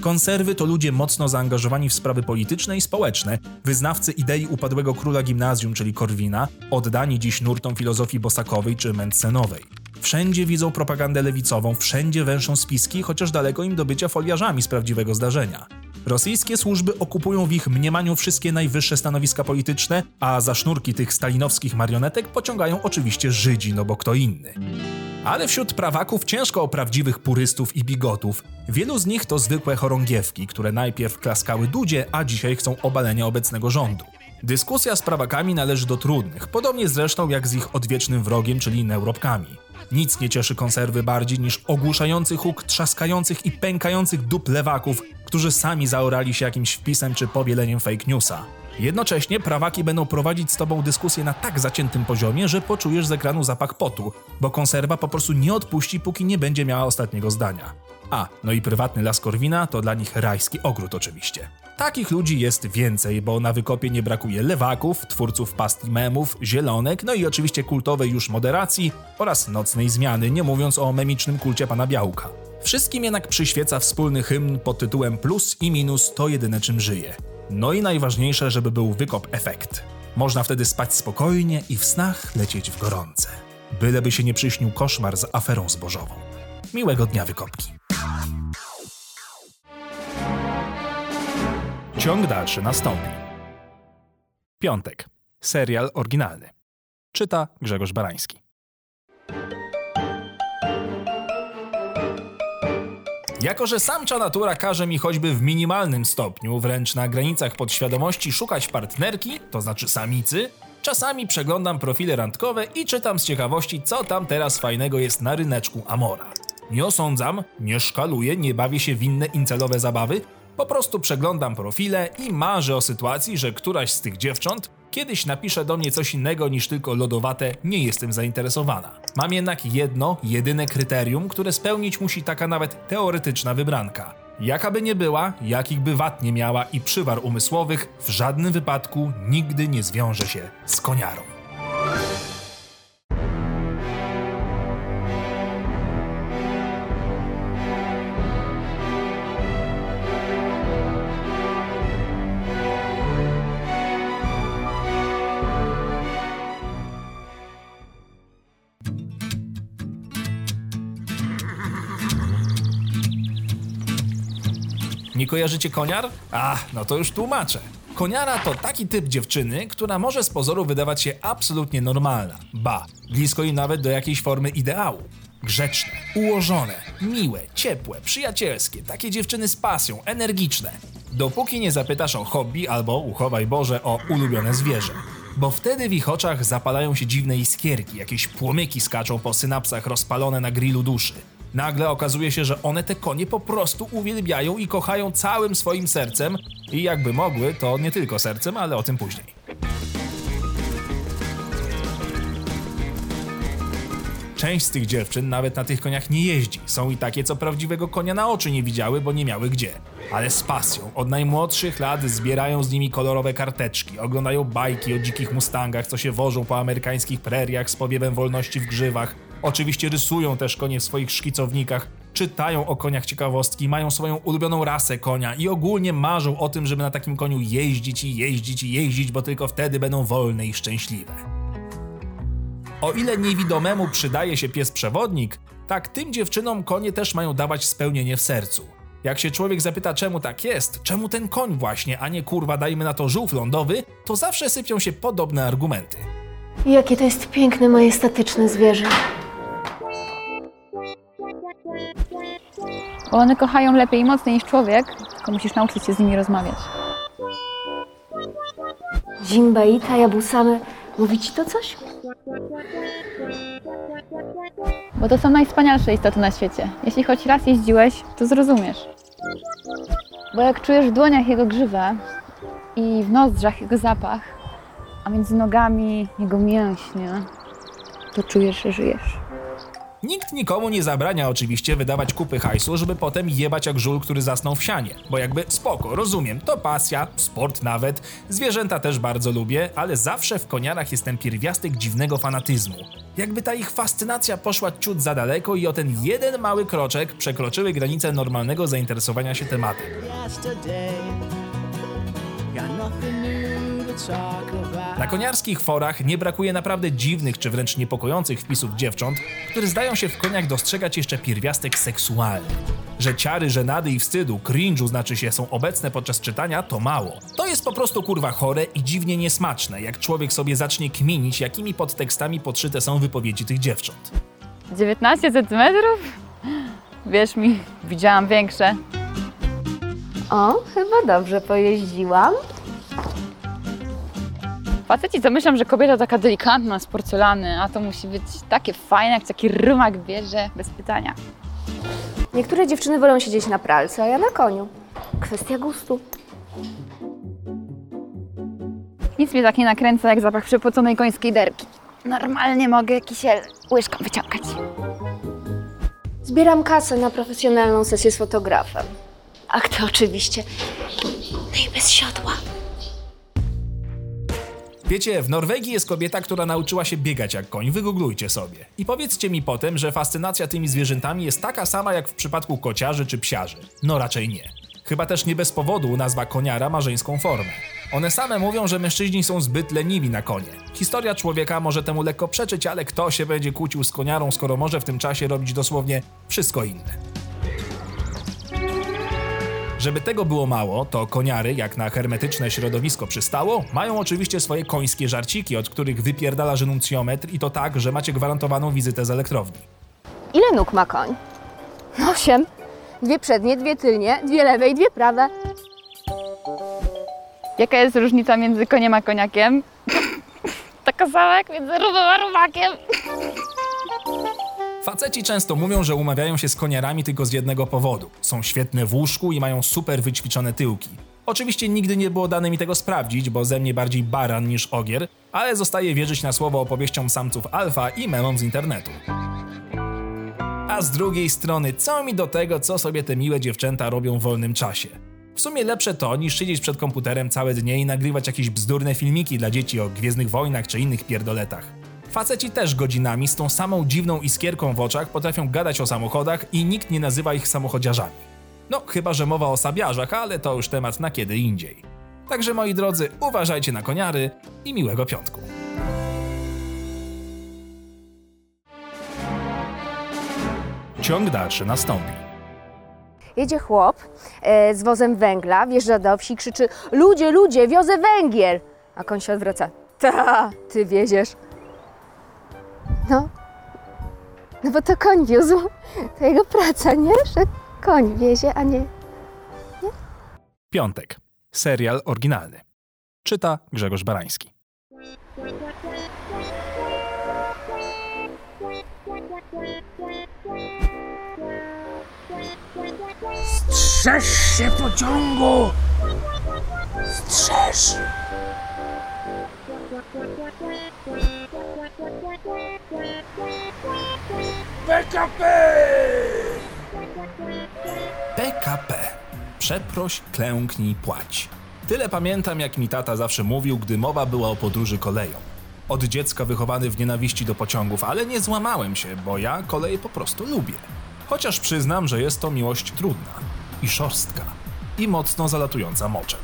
Konserwy to ludzie mocno zaangażowani w sprawy polityczne i społeczne, wyznawcy idei upadłego króla gimnazjum, czyli Korwina, oddani dziś nurtom filozofii bosakowej czy Mentsenowej. Wszędzie widzą propagandę lewicową, wszędzie węszą spiski, chociaż daleko im do bycia foliarzami z prawdziwego zdarzenia. Rosyjskie służby okupują w ich mniemaniu wszystkie najwyższe stanowiska polityczne, a za sznurki tych stalinowskich marionetek pociągają oczywiście Żydzi, no bo kto inny. Ale wśród prawaków ciężko o prawdziwych purystów i bigotów. Wielu z nich to zwykłe chorągiewki, które najpierw klaskały Dudzie, a dzisiaj chcą obalenia obecnego rządu. Dyskusja z prawakami należy do trudnych, podobnie zresztą jak z ich odwiecznym wrogiem, czyli neuropkami. Nic nie cieszy konserwy bardziej niż ogłuszający huk trzaskających i pękających dup lewaków, którzy sami zaorali się jakimś wpisem czy powieleniem fake newsa. Jednocześnie prawaki będą prowadzić z tobą dyskusję na tak zaciętym poziomie, że poczujesz z ekranu zapach potu, bo konserwa po prostu nie odpuści, póki nie będzie miała ostatniego zdania. A, no i prywatny las Korwina to dla nich rajski ogród oczywiście. Takich ludzi jest więcej, bo na wykopie nie brakuje lewaków, twórców past memów, zielonek, no i oczywiście kultowej już moderacji oraz nocnej zmiany, nie mówiąc o memicznym kulcie pana Białka. Wszystkim jednak przyświeca wspólny hymn pod tytułem Plus i minus to jedyne czym żyje. No i najważniejsze, żeby był wykop efekt. Można wtedy spać spokojnie i w snach lecieć w gorące. Byleby się nie przyśnił koszmar z aferą zbożową. Miłego dnia wykopki. Ciąg dalszy nastąpi. Piątek. Serial oryginalny. Czyta Grzegorz Barański. Jako, że samcza natura każe mi choćby w minimalnym stopniu, wręcz na granicach podświadomości, szukać partnerki, to znaczy samicy, czasami przeglądam profile randkowe i czytam z ciekawości, co tam teraz fajnego jest na ryneczku Amora. Nie osądzam, nie szkaluję, nie bawię się w inne incelowe zabawy, po prostu przeglądam profile i marzę o sytuacji, że któraś z tych dziewcząt kiedyś napisze do mnie coś innego niż tylko lodowate, nie jestem zainteresowana. Mam jednak jedno, jedyne kryterium, które spełnić musi taka nawet teoretyczna wybranka. Jaka by nie była, jakich by wad nie miała i przywar umysłowych, w żadnym wypadku nigdy nie zwiąże się z koniarą. Nie kojarzycie koniar? A, no to już tłumaczę. Koniara to taki typ dziewczyny, która może z pozoru wydawać się absolutnie normalna. Ba, blisko jej nawet do jakiejś formy ideału. Grzeczne, ułożone, miłe, ciepłe, przyjacielskie, takie dziewczyny z pasją, energiczne. Dopóki nie zapytasz o hobby albo, uchowaj Boże, o ulubione zwierzę. Bo wtedy w ich oczach zapalają się dziwne iskierki, jakieś płomyki skaczą po synapsach rozpalone na grillu duszy. Nagle okazuje się, że one te konie po prostu uwielbiają i kochają całym swoim sercem i jakby mogły, to nie tylko sercem, ale o tym później. Część z tych dziewczyn nawet na tych koniach nie jeździ. Są i takie, co prawdziwego konia na oczy nie widziały, bo nie miały gdzie. Ale z pasją. Od najmłodszych lat zbierają z nimi kolorowe karteczki, oglądają bajki o dzikich mustangach, co się wożą po amerykańskich preriach z powiewem wolności w grzywach. Oczywiście rysują też konie w swoich szkicownikach, czytają o koniach ciekawostki, mają swoją ulubioną rasę konia i ogólnie marzą o tym, żeby na takim koniu jeździć i jeździć i jeździć, bo tylko wtedy będą wolne i szczęśliwe. O ile niewidomemu przydaje się pies przewodnik, tak tym dziewczynom konie też mają dawać spełnienie w sercu. Jak się człowiek zapyta, czemu tak jest, czemu ten koń właśnie, a nie kurwa dajmy na to żółw lądowy, to zawsze sypią się podobne argumenty. Jakie to jest piękne, majestatyczne zwierzę. Bo one kochają lepiej i mocniej niż człowiek, tylko musisz nauczyć się z nimi rozmawiać. Zimbaita, jabusamy. Mówi ci to coś? Bo to są najwspanialsze istoty na świecie. Jeśli choć raz jeździłeś, to zrozumiesz. Bo jak czujesz w dłoniach jego grzywę i w nozdrzach jego zapach, a między nogami jego mięśnie, to czujesz, że żyjesz. Nikt nikomu nie zabrania oczywiście wydawać kupy hajsu, żeby potem jebać jak żul, który zasnął w sianie. Bo jakby spoko, rozumiem, to pasja, sport nawet, zwierzęta też bardzo lubię, ale zawsze w koniarach jest ten pierwiastek dziwnego fanatyzmu. Jakby ta ich fascynacja poszła ciut za daleko i o ten jeden mały kroczek przekroczyły granicę normalnego zainteresowania się tematem. Na koniarskich forach nie brakuje naprawdę dziwnych czy wręcz niepokojących wpisów dziewcząt, które zdają się w koniach dostrzegać jeszcze pierwiastek seksualny. Że ciary, żenady i wstydu, cringe'u znaczy się są obecne podczas czytania, to mało. To jest po prostu kurwa chore i dziwnie niesmaczne, jak człowiek sobie zacznie kminić, jakimi podtekstami podszyte są wypowiedzi tych dziewcząt. 19 centymetrów? Wierz mi, widziałam większe. O, chyba dobrze pojeździłam. Faceci to myślą, że kobieta taka delikatna z porcelany, a to musi być takie fajne, jak taki rymak bierze, bez pytania. Niektóre dziewczyny wolą siedzieć na pralce, a ja na koniu. Kwestia gustu. Nic mnie tak nie nakręca, jak zapach przepoconej końskiej derki. Normalnie mogę kisiel łyżką wyciągać. Zbieram kasę na profesjonalną sesję z fotografem. Ach, to oczywiście. No i bez siodła. Wiecie, w Norwegii jest kobieta, która nauczyła się biegać jak koń, wygooglujcie sobie. I powiedzcie mi potem, że fascynacja tymi zwierzętami jest taka sama jak w przypadku kociarzy czy psiarzy. No raczej nie. Chyba też nie bez powodu nazwa koniara ma żeńską formę. One same mówią, że mężczyźni są zbyt leniwi na konie. Historia człowieka może temu lekko przeczyć, ale kto się będzie kłócił z koniarą, skoro może w tym czasie robić dosłownie wszystko inne. Żeby tego było mało, to koniary, jak na hermetyczne środowisko przystało, mają oczywiście swoje końskie żarciki, od których wypierdala renuncjometr i to tak, że macie gwarantowaną wizytę z elektrowni. Ile nóg ma koń? Osiem. Dwie przednie, dwie tylnie, dwie lewe i dwie prawe. Jaka jest różnica między koniem a koniakiem? Taka sama jak między rumem a rumakiem. Faceci często mówią, że umawiają się z koniarami tylko z jednego powodu. Są świetne w łóżku i mają super wyćwiczone tyłki. Oczywiście nigdy nie było dane mi tego sprawdzić, bo ze mnie bardziej baran niż ogier, ale zostaje wierzyć na słowo opowieściom samców alfa i memom z internetu. A z drugiej strony, co mi do tego, co sobie te miłe dziewczęta robią w wolnym czasie? W sumie lepsze to, niż siedzieć przed komputerem całe dnie i nagrywać jakieś bzdurne filmiki dla dzieci o Gwiezdnych Wojnach czy innych pierdoletach. Faceci też godzinami z tą samą dziwną iskierką w oczach potrafią gadać o samochodach i nikt nie nazywa ich samochodziarzami. No, chyba że mowa o sabiarzach, ale to już temat na kiedy indziej. Także moi drodzy, uważajcie na koniary i miłego piątku. Ciąg dalszy nastąpi. Jedzie chłop e, z wozem węgla, wjeżdża do wsi, krzyczy Ludzie, ludzie, wiozę węgiel! A koń się odwraca. Ta, ty wieziesz. No. No bo to koń wiózł. To jego praca, nie? Że koń wiezie, a nie... Piątek. Serial oryginalny. Czyta Grzegorz Barański. Strzeż się pociągu! Strzeż! PKP! PKP. Przeproś, klęknij, płać. Tyle pamiętam, jak mi tata zawsze mówił, gdy mowa była o podróży koleją. Od dziecka wychowany w nienawiści do pociągów, ale nie złamałem się, bo ja koleje po prostu lubię. Chociaż przyznam, że jest to miłość trudna i szorstka i mocno zalatująca moczem.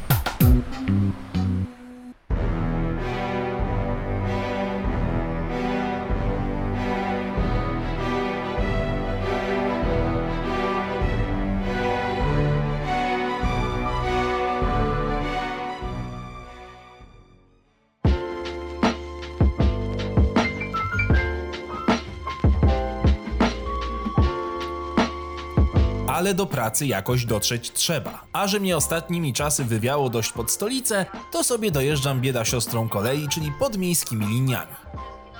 Ale do pracy jakoś dotrzeć trzeba. A że mnie ostatnimi czasy wywiało dość pod stolicę, to sobie dojeżdżam bieda siostrą kolei, czyli podmiejskimi liniami.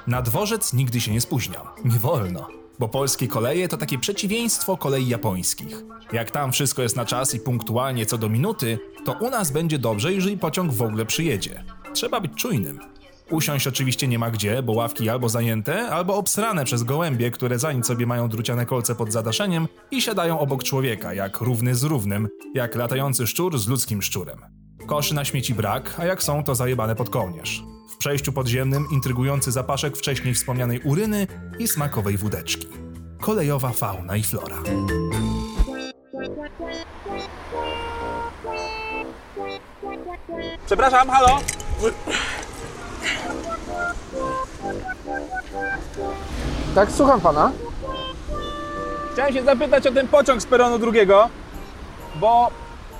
Na dworzec nigdy się nie spóźniam. Nie wolno. Bo polskie koleje to takie przeciwieństwo kolei japońskich. Jak tam wszystko jest na czas i punktualnie co do minuty, to u nas będzie dobrze, jeżeli pociąg w ogóle przyjedzie. Trzeba być czujnym. Usiąść oczywiście nie ma gdzie, bo ławki albo zajęte, albo obsrane przez gołębie, które za nic sobie mają druciane kolce pod zadaszeniem i siadają obok człowieka, jak równy z równym, jak latający szczur z ludzkim szczurem. Koszy na śmieci brak, a jak są, to zajebane pod kołnierz. W przejściu podziemnym intrygujący zapaszek wcześniej wspomnianej uryny i smakowej wódeczki. Kolejowa fauna i flora. Przepraszam, halo? Tak, słucham pana. Chciałem się zapytać o ten pociąg z peronu drugiego, bo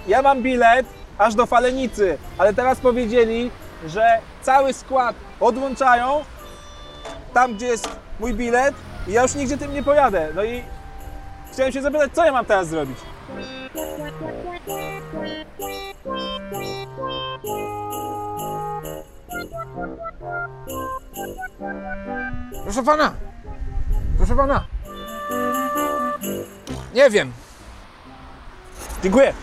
ja mam bilet aż do Falenicy, ale teraz powiedzieli, że cały skład odłączają tam, gdzie jest mój bilet i ja już nigdzie tym nie pojadę. No i chciałem się zapytać, co ja mam teraz zrobić? Proszę pana! Proszę pana! Nie wiem. Dziękuję.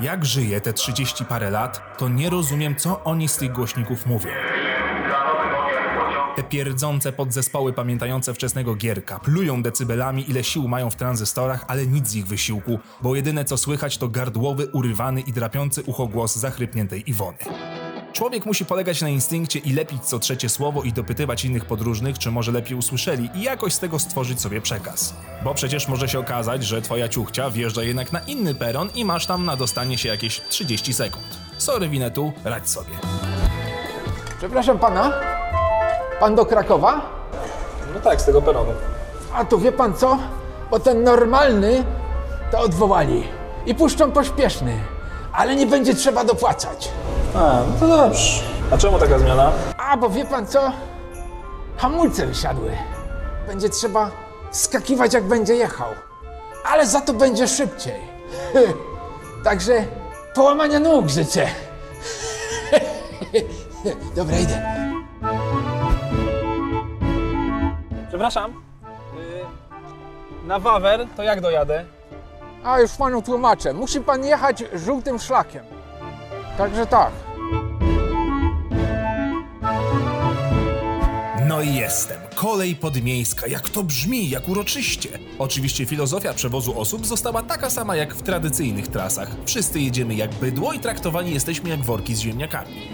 Jak żyję te 30 parę lat, to nie rozumiem, co oni z tych głośników mówią. Pierdzące podzespoły pamiętające wczesnego gierka plują decybelami, ile sił mają w tranzystorach, ale nic z ich wysiłku, bo jedyne co słychać to gardłowy, urywany i drapiący ucho głos zachrypniętej Iwony. Człowiek musi polegać na instynkcie i lepić co trzecie słowo i dopytywać innych podróżnych, czy może lepiej usłyszeli i jakoś z tego stworzyć sobie przekaz. Bo przecież może się okazać, że twoja ciuchcia wjeżdża jednak na inny peron i masz tam na dostanie się jakieś 30 sekund. Sorry Winetu, radź sobie. Przepraszam pana, pan do Krakowa? No tak, z tego peronu. A to wie pan co? Bo ten normalny to odwołali i puszczą pośpieszny, ale nie będzie trzeba dopłacać. A, no to dobrze. A czemu taka zmiana? A, bo wie pan co? Hamulce wysiadły. Będzie trzeba skakiwać jak będzie jechał, ale za to będzie szybciej. Także połamania nóg życzę. Dobra, idę. Przepraszam. Yy, na Wawer to jak dojadę? A już panu tłumaczę. Musi pan jechać żółtym szlakiem. Także tak. No i jestem. Kolej podmiejska. Jak to brzmi, jak uroczyście. Oczywiście filozofia przewozu osób została taka sama jak w tradycyjnych trasach. Wszyscy jedziemy jak bydło i traktowani jesteśmy jak worki z ziemniakami.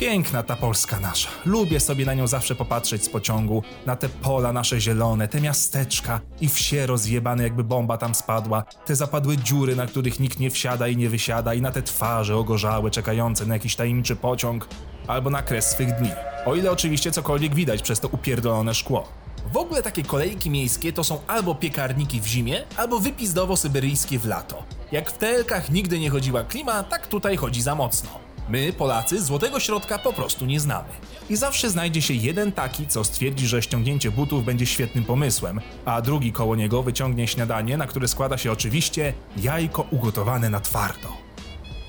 Piękna ta Polska nasza. Lubię sobie na nią zawsze popatrzeć z pociągu, na te pola nasze zielone, te miasteczka i wsie rozjebane jakby bomba tam spadła, te zapadłe dziury, na których nikt nie wsiada i nie wysiada i na te twarze ogorzałe czekające na jakiś tajemniczy pociąg albo na kres swych dni. O ile oczywiście cokolwiek widać przez to upierdolone szkło. W ogóle takie kolejki miejskie to są albo piekarniki w zimie, albo wypizdowo-syberyjskie w lato. Jak w telkach nigdy nie chodziła klima, tak tutaj chodzi za mocno. My, Polacy, złotego środka po prostu nie znamy. I zawsze znajdzie się jeden taki, co stwierdzi, że ściągnięcie butów będzie świetnym pomysłem, a drugi koło niego wyciągnie śniadanie, na które składa się oczywiście jajko ugotowane na twardo.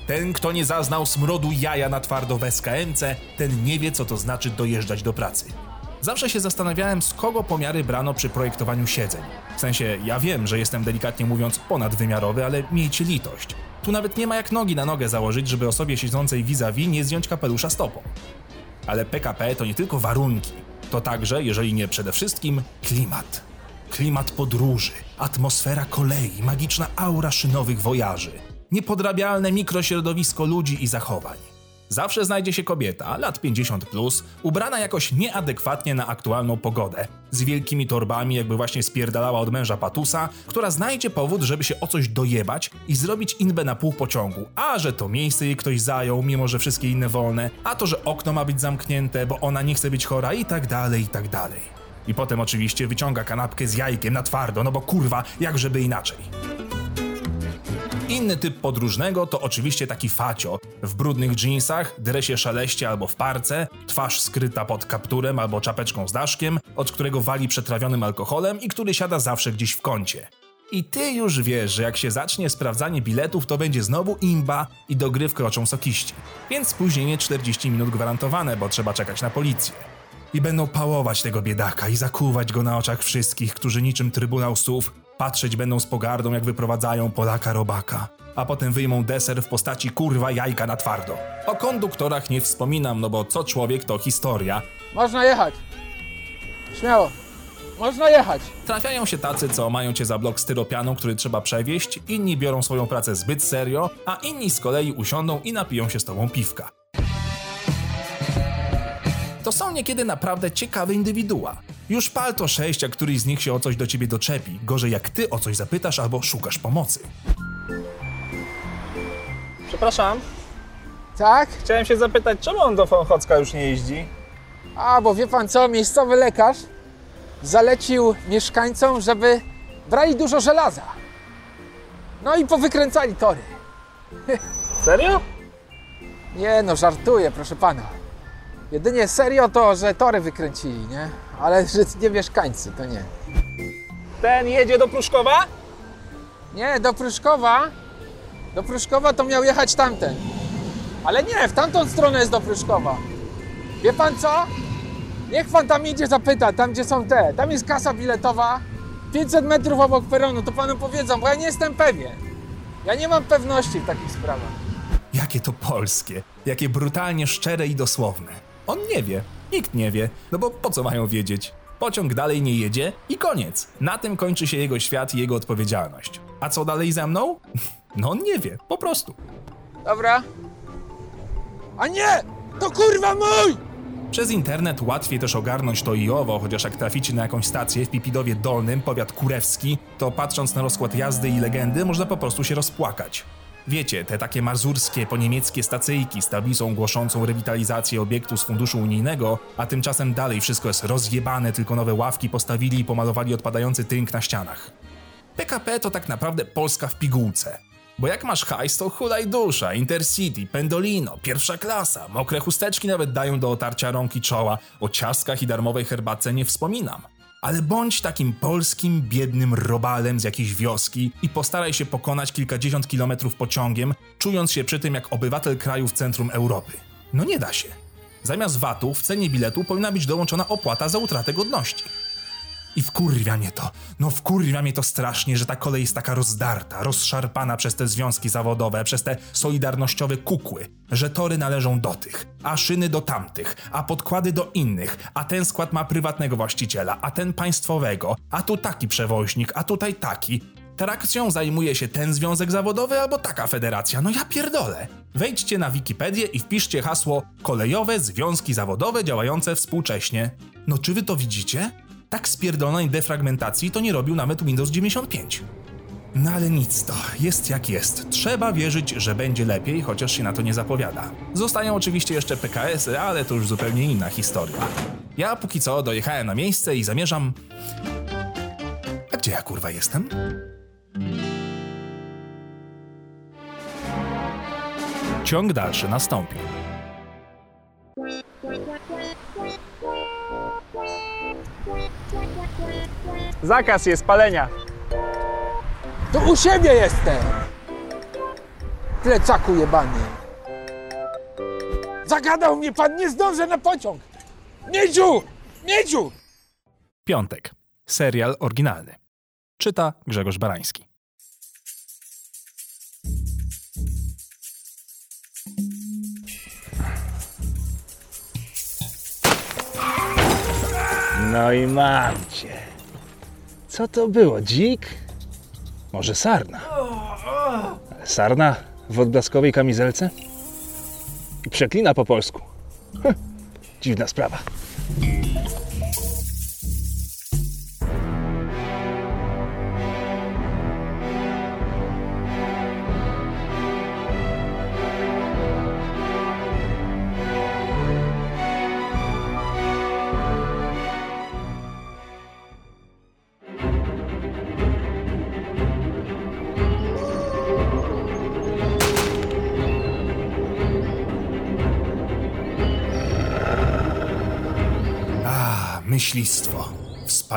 Ten, kto nie zaznał smrodu jaja na twardo w SKMC, ten nie wie, co to znaczy dojeżdżać do pracy. Zawsze się zastanawiałem, z kogo pomiary brano przy projektowaniu siedzeń. W sensie, ja wiem, że jestem delikatnie mówiąc ponadwymiarowy, ale miejcie litość. Tu nawet nie ma jak nogi na nogę założyć, żeby osobie siedzącej vis-a-vis nie zdjąć kapelusza stopą. Ale PKP to nie tylko warunki, to także, jeżeli nie przede wszystkim, klimat. Klimat podróży, atmosfera kolei, magiczna aura szynowych wojaży, niepodrabialne mikrośrodowisko ludzi i zachowań. Zawsze znajdzie się kobieta, lat 50, plus, ubrana jakoś nieadekwatnie na aktualną pogodę, z wielkimi torbami, jakby właśnie spierdalała od męża patusa, która znajdzie powód, żeby się o coś dojebać i zrobić inbę na pół pociągu. A że to miejsce jej ktoś zajął, mimo że wszystkie inne wolne, a to, że okno ma być zamknięte, bo ona nie chce być chora i tak dalej, i tak dalej. I potem oczywiście wyciąga kanapkę z jajkiem na twardo, no bo kurwa, jak żeby inaczej. Inny typ podróżnego to oczywiście taki facio. W brudnych dżinsach, dresie szaleście albo w parce, twarz skryta pod kapturem albo czapeczką z daszkiem, od którego wali przetrawionym alkoholem i który siada zawsze gdzieś w kącie. I ty już wiesz, że jak się zacznie sprawdzanie biletów, to będzie znowu imba i do gry wkroczą sokiści. Więc spóźnienie 40 minut gwarantowane, bo trzeba czekać na policję. I będą pałować tego biedaka i zakuwać go na oczach wszystkich, którzy niczym Trybunał Słów patrzeć będą z pogardą, jak wyprowadzają Polaka robaka. A potem wyjmą deser w postaci kurwa jajka na twardo. O konduktorach nie wspominam, no bo co człowiek to historia. Można jechać. Śmiało. Można jechać. Trafiają się tacy, co mają cię za blok styropianu, który trzeba przewieźć, inni biorą swoją pracę zbyt serio, a inni z kolei usiądą i napiją się z tobą piwka. To są niekiedy naprawdę ciekawe indywidua. Już pal to sześć, a któryś z nich się o coś do ciebie doczepi. Gorzej jak ty o coś zapytasz albo szukasz pomocy. Przepraszam, Tak? chciałem się zapytać, czemu on do Fonchocka już nie jeździ? A, bo wie pan co, miejscowy lekarz zalecił mieszkańcom, żeby brali dużo żelaza. No i powykręcali tory. Serio? Nie no, żartuję, proszę pana. Jedynie serio to, że tory wykręcili, nie? Ale że nie mieszkańcy, to nie. Ten jedzie do Pruszkowa? Nie, do Pruszkowa. Do Pruszkowa to miał jechać tamten. Ale nie, w tamtą stronę jest do Pruszkowa. Wie pan co? Niech pan tam idzie zapyta, tam gdzie są te. Tam jest kasa biletowa. 500 metrów obok peronu, to panu powiedzą, bo ja nie jestem pewien. Ja nie mam pewności w takich sprawach. Jakie to polskie, jakie brutalnie szczere i dosłowne. On nie wie, nikt nie wie, no bo po co mają wiedzieć? Pociąg dalej nie jedzie i koniec. Na tym kończy się jego świat i jego odpowiedzialność. A co dalej ze mną? No on nie wie, po prostu. Dobra. A nie! To kurwa mój! Przez internet łatwiej też ogarnąć to i owo, chociaż jak traficie na jakąś stację w Pipidowie Dolnym, powiat kurewski, to patrząc na rozkład jazdy i legendy, można po prostu się rozpłakać. Wiecie, te takie mazurskie, poniemieckie stacyjki z tablicą głoszącą rewitalizację obiektu z funduszu unijnego, a tymczasem dalej wszystko jest rozjebane, tylko nowe ławki postawili i pomalowali odpadający tynk na ścianach. PKP to tak naprawdę Polska w pigułce. Bo jak masz hajs, to hulaj dusza, Intercity, Pendolino, pierwsza klasa, mokre chusteczki nawet dają do otarcia rąk i czoła, o ciastkach i darmowej herbatce nie wspominam. Ale bądź takim polskim, biednym robalem z jakiejś wioski i postaraj się pokonać kilkadziesiąt kilometrów pociągiem, czując się przy tym jak obywatel kraju w centrum Europy. No nie da się. Zamiast VAT-u w cenie biletu powinna być dołączona opłata za utratę godności. I wkurwia mnie to, no wkurwia mnie to strasznie, że ta kolej jest taka rozdarta, rozszarpana przez te związki zawodowe, przez te solidarnościowe kukły, że tory należą do tych, a szyny do tamtych, a podkłady do innych, a ten skład ma prywatnego właściciela, a ten państwowego, a tu taki przewoźnik, a tutaj taki. Trakcją zajmuje się ten związek zawodowy albo taka federacja, no ja pierdolę. Wejdźcie na Wikipedię i wpiszcie hasło kolejowe związki zawodowe działające współcześnie. No czy wy to widzicie? Tak spierdolonej defragmentacji to nie robił nawet Windows 95. No ale nic to, jest jak jest. Trzeba wierzyć, że będzie lepiej, chociaż się na to nie zapowiada. Zostają oczywiście jeszcze PKS-y, ale to już zupełnie inna historia. Ja póki co dojechałem na miejsce i zamierzam... A gdzie ja kurwa jestem? Ciąg dalszy nastąpi. Zakaz jest palenia. To u siebie jestem. Plecaku jebany. Zagadał mnie pan, nie zdążę na pociąg. Miedziu! Miedziu! Piątek. Serial oryginalny. Czyta Grzegorz Barański. No i mam cię. Co to było? Dzik? Może sarna? Sarna w odblaskowej kamizelce? I przeklina po polsku. Hm, Dziwna sprawa.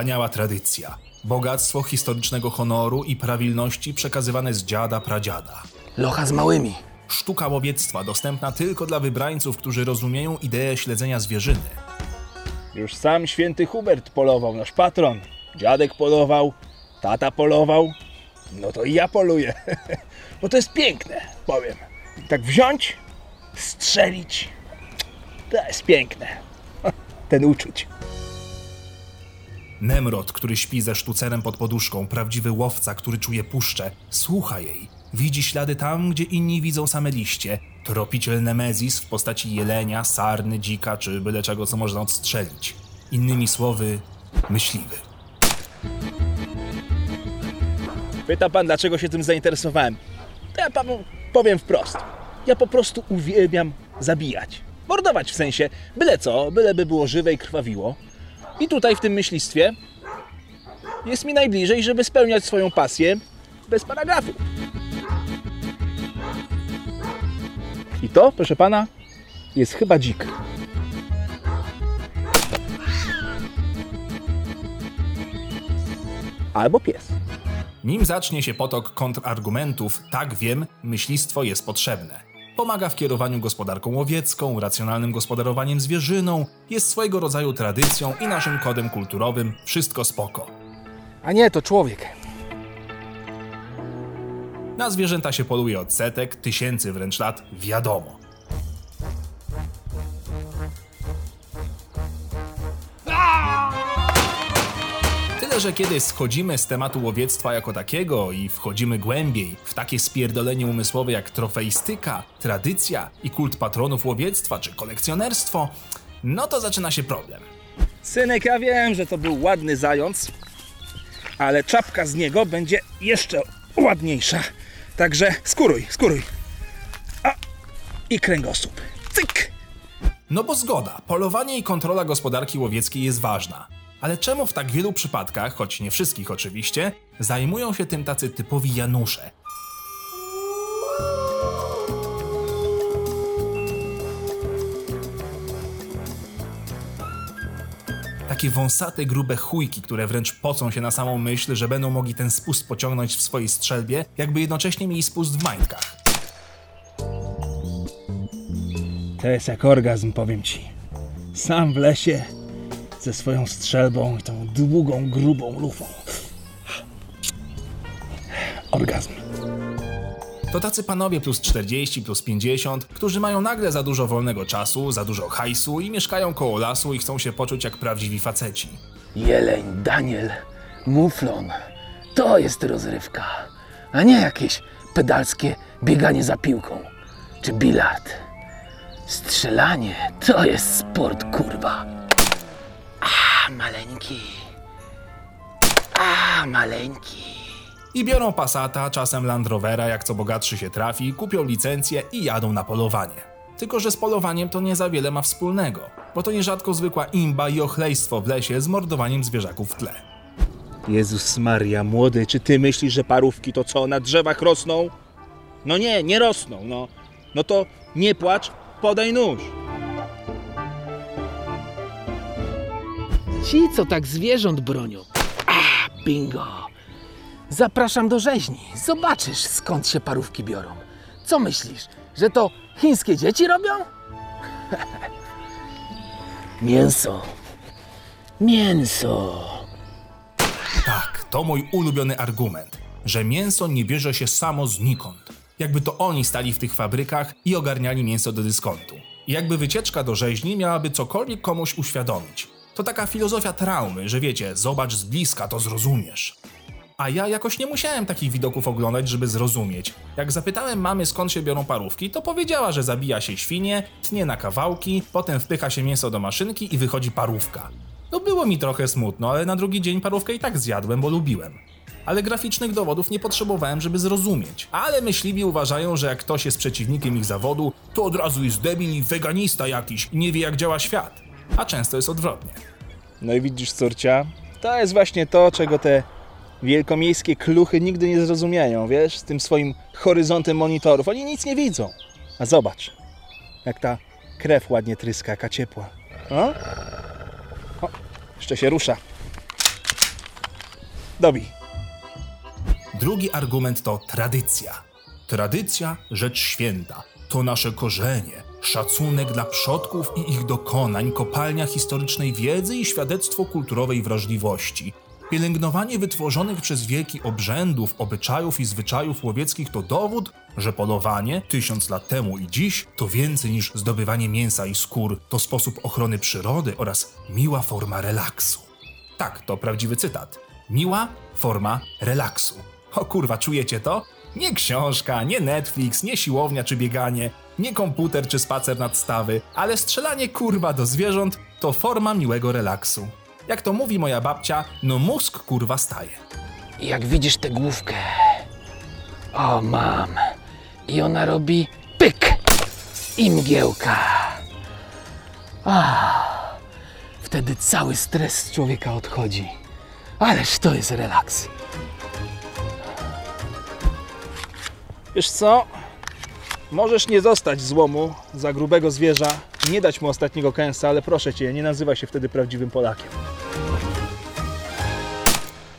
Wspaniała tradycja. Bogactwo historycznego honoru i prawilności przekazywane z dziada pradziada. Locha z małymi. Sztuka łowiectwa dostępna tylko dla wybrańców, którzy rozumieją ideę śledzenia zwierzyny. Już sam święty Hubert polował, nasz patron. Dziadek polował, tata polował. No to i ja poluję. Bo to jest piękne, powiem. Tak wziąć, strzelić. To jest piękne. Ten uczuć. Nemrod, który śpi ze sztucerem pod poduszką, prawdziwy łowca, który czuje puszczę, słucha jej. Widzi ślady tam, gdzie inni widzą same liście. Tropiciel Nemezis w postaci jelenia, sarny, dzika czy byle czego, co można odstrzelić. Innymi słowy, myśliwy. Pyta pan, dlaczego się tym zainteresowałem? To ja panu powiem wprost. Ja po prostu uwielbiam zabijać. Mordować w sensie, byle co, byleby było żywe i krwawiło. I tutaj w tym myślistwie jest mi najbliżej, żeby spełniać swoją pasję bez paragrafu. I to, proszę pana, jest chyba dzik. Albo pies. Nim zacznie się potok kontrargumentów, tak wiem, myślistwo jest potrzebne. Pomaga w kierowaniu gospodarką łowiecką, racjonalnym gospodarowaniem zwierzyną, jest swojego rodzaju tradycją i naszym kodem kulturowym, wszystko spoko. A nie, to człowiek. Na zwierzęta się poluje od setek, tysięcy wręcz lat, wiadomo. Tyle, że kiedy schodzimy z tematu łowiectwa jako takiego i wchodzimy głębiej w takie spierdolenie umysłowe jak trofeistyka, tradycja i kult patronów łowiectwa czy kolekcjonerstwo, no to zaczyna się problem. Synek, ja wiem, że to był ładny zając, ale czapka z niego będzie jeszcze ładniejsza. Także skóruj, skóruj. A, i kręgosłup. Cyk! No bo zgoda, polowanie i kontrola gospodarki łowieckiej jest ważna. Ale czemu w tak wielu przypadkach, choć nie wszystkich oczywiście, zajmują się tym tacy typowi Janusze? Takie wąsate, grube chujki, które wręcz pocą się na samą myśl, że będą mogli ten spust pociągnąć w swojej strzelbie, jakby jednocześnie mieli spust w majtkach. To jest jak orgazm, powiem ci. Sam w lesie, ze swoją strzelbą i tą długą, grubą lufą. Orgazm. To tacy panowie plus 40, plus 50, którzy mają nagle za dużo wolnego czasu, za dużo hajsu i mieszkają koło lasu i chcą się poczuć jak prawdziwi faceci. Jeleń, Daniel, muflon. To jest rozrywka, a nie jakieś pedalskie bieganie za piłką czy bilard. Strzelanie to jest sport, kurwa. A, maleńki. A, maleńki. I biorą Passata, czasem Land Rovera, jak co bogatszy się trafi, kupią licencję i jadą na polowanie. Tylko, że z polowaniem to nie za wiele ma wspólnego, bo to nierzadko zwykła imba i ochlejstwo w lesie z mordowaniem zwierzaków w tle. Jezus Maria, młody, czy ty myślisz, że parówki to co, na drzewach rosną? No nie, nie rosną, no. No to nie płacz, podaj nóż. Ci, co tak zwierząt bronią. A, bingo. Zapraszam do rzeźni. Zobaczysz, skąd się parówki biorą. Co myślisz, że to chińskie dzieci robią? Mięso. Mięso. Tak, to mój ulubiony argument, że mięso nie bierze się samo znikąd. Jakby to oni stali w tych fabrykach i ogarniali mięso do dyskontu. Jakby wycieczka do rzeźni miałaby cokolwiek komuś uświadomić. To taka filozofia traumy, że wiecie, zobacz z bliska, to zrozumiesz. A ja jakoś nie musiałem takich widoków oglądać, żeby zrozumieć. Jak zapytałem mamy skąd się biorą parówki, to powiedziała, że zabija się świnie, tnie na kawałki, potem wpycha się mięso do maszynki i wychodzi parówka. No było mi trochę smutno, ale na drugi dzień parówkę i tak zjadłem, bo lubiłem. Ale graficznych dowodów nie potrzebowałem, żeby zrozumieć. Ale myśliwi uważają, że jak ktoś jest przeciwnikiem ich zawodu, to od razu jest debil i weganista jakiś i nie wie jak działa świat. A często jest odwrotnie. No i widzisz, córcia, to jest właśnie to, czego te wielkomiejskie kluchy nigdy nie zrozumieją, wiesz, z tym swoim horyzontem monitorów. Oni nic nie widzą. A zobacz, jak ta krew ładnie tryska, jaka ciepła. O? o jeszcze się rusza. Dobij. Drugi argument to tradycja. Tradycja rzecz święta. To nasze korzenie, szacunek dla przodków i ich dokonań, kopalnia historycznej wiedzy i świadectwo kulturowej wrażliwości. Pielęgnowanie wytworzonych przez wieki obrzędów, obyczajów i zwyczajów łowieckich to dowód, że polowanie tysiąc lat temu i dziś to więcej niż zdobywanie mięsa i skór, to sposób ochrony przyrody oraz miła forma relaksu. Tak, to prawdziwy cytat. Miła forma relaksu. O kurwa, czujecie to? Nie książka, nie Netflix, nie siłownia czy bieganie, nie komputer czy spacer nad stawy, ale strzelanie kurwa do zwierząt to forma miłego relaksu. Jak to mówi moja babcia, no mózg kurwa staje. Jak widzisz tę główkę. O, mam. I ona robi pyk. I mgiełka. A, wtedy cały stres z człowieka odchodzi. Ależ to jest relaks. Wiesz co? Możesz nie dostać złomu za grubego zwierza, nie dać mu ostatniego kęsa, ale proszę cię, nie nazywaj się wtedy prawdziwym Polakiem.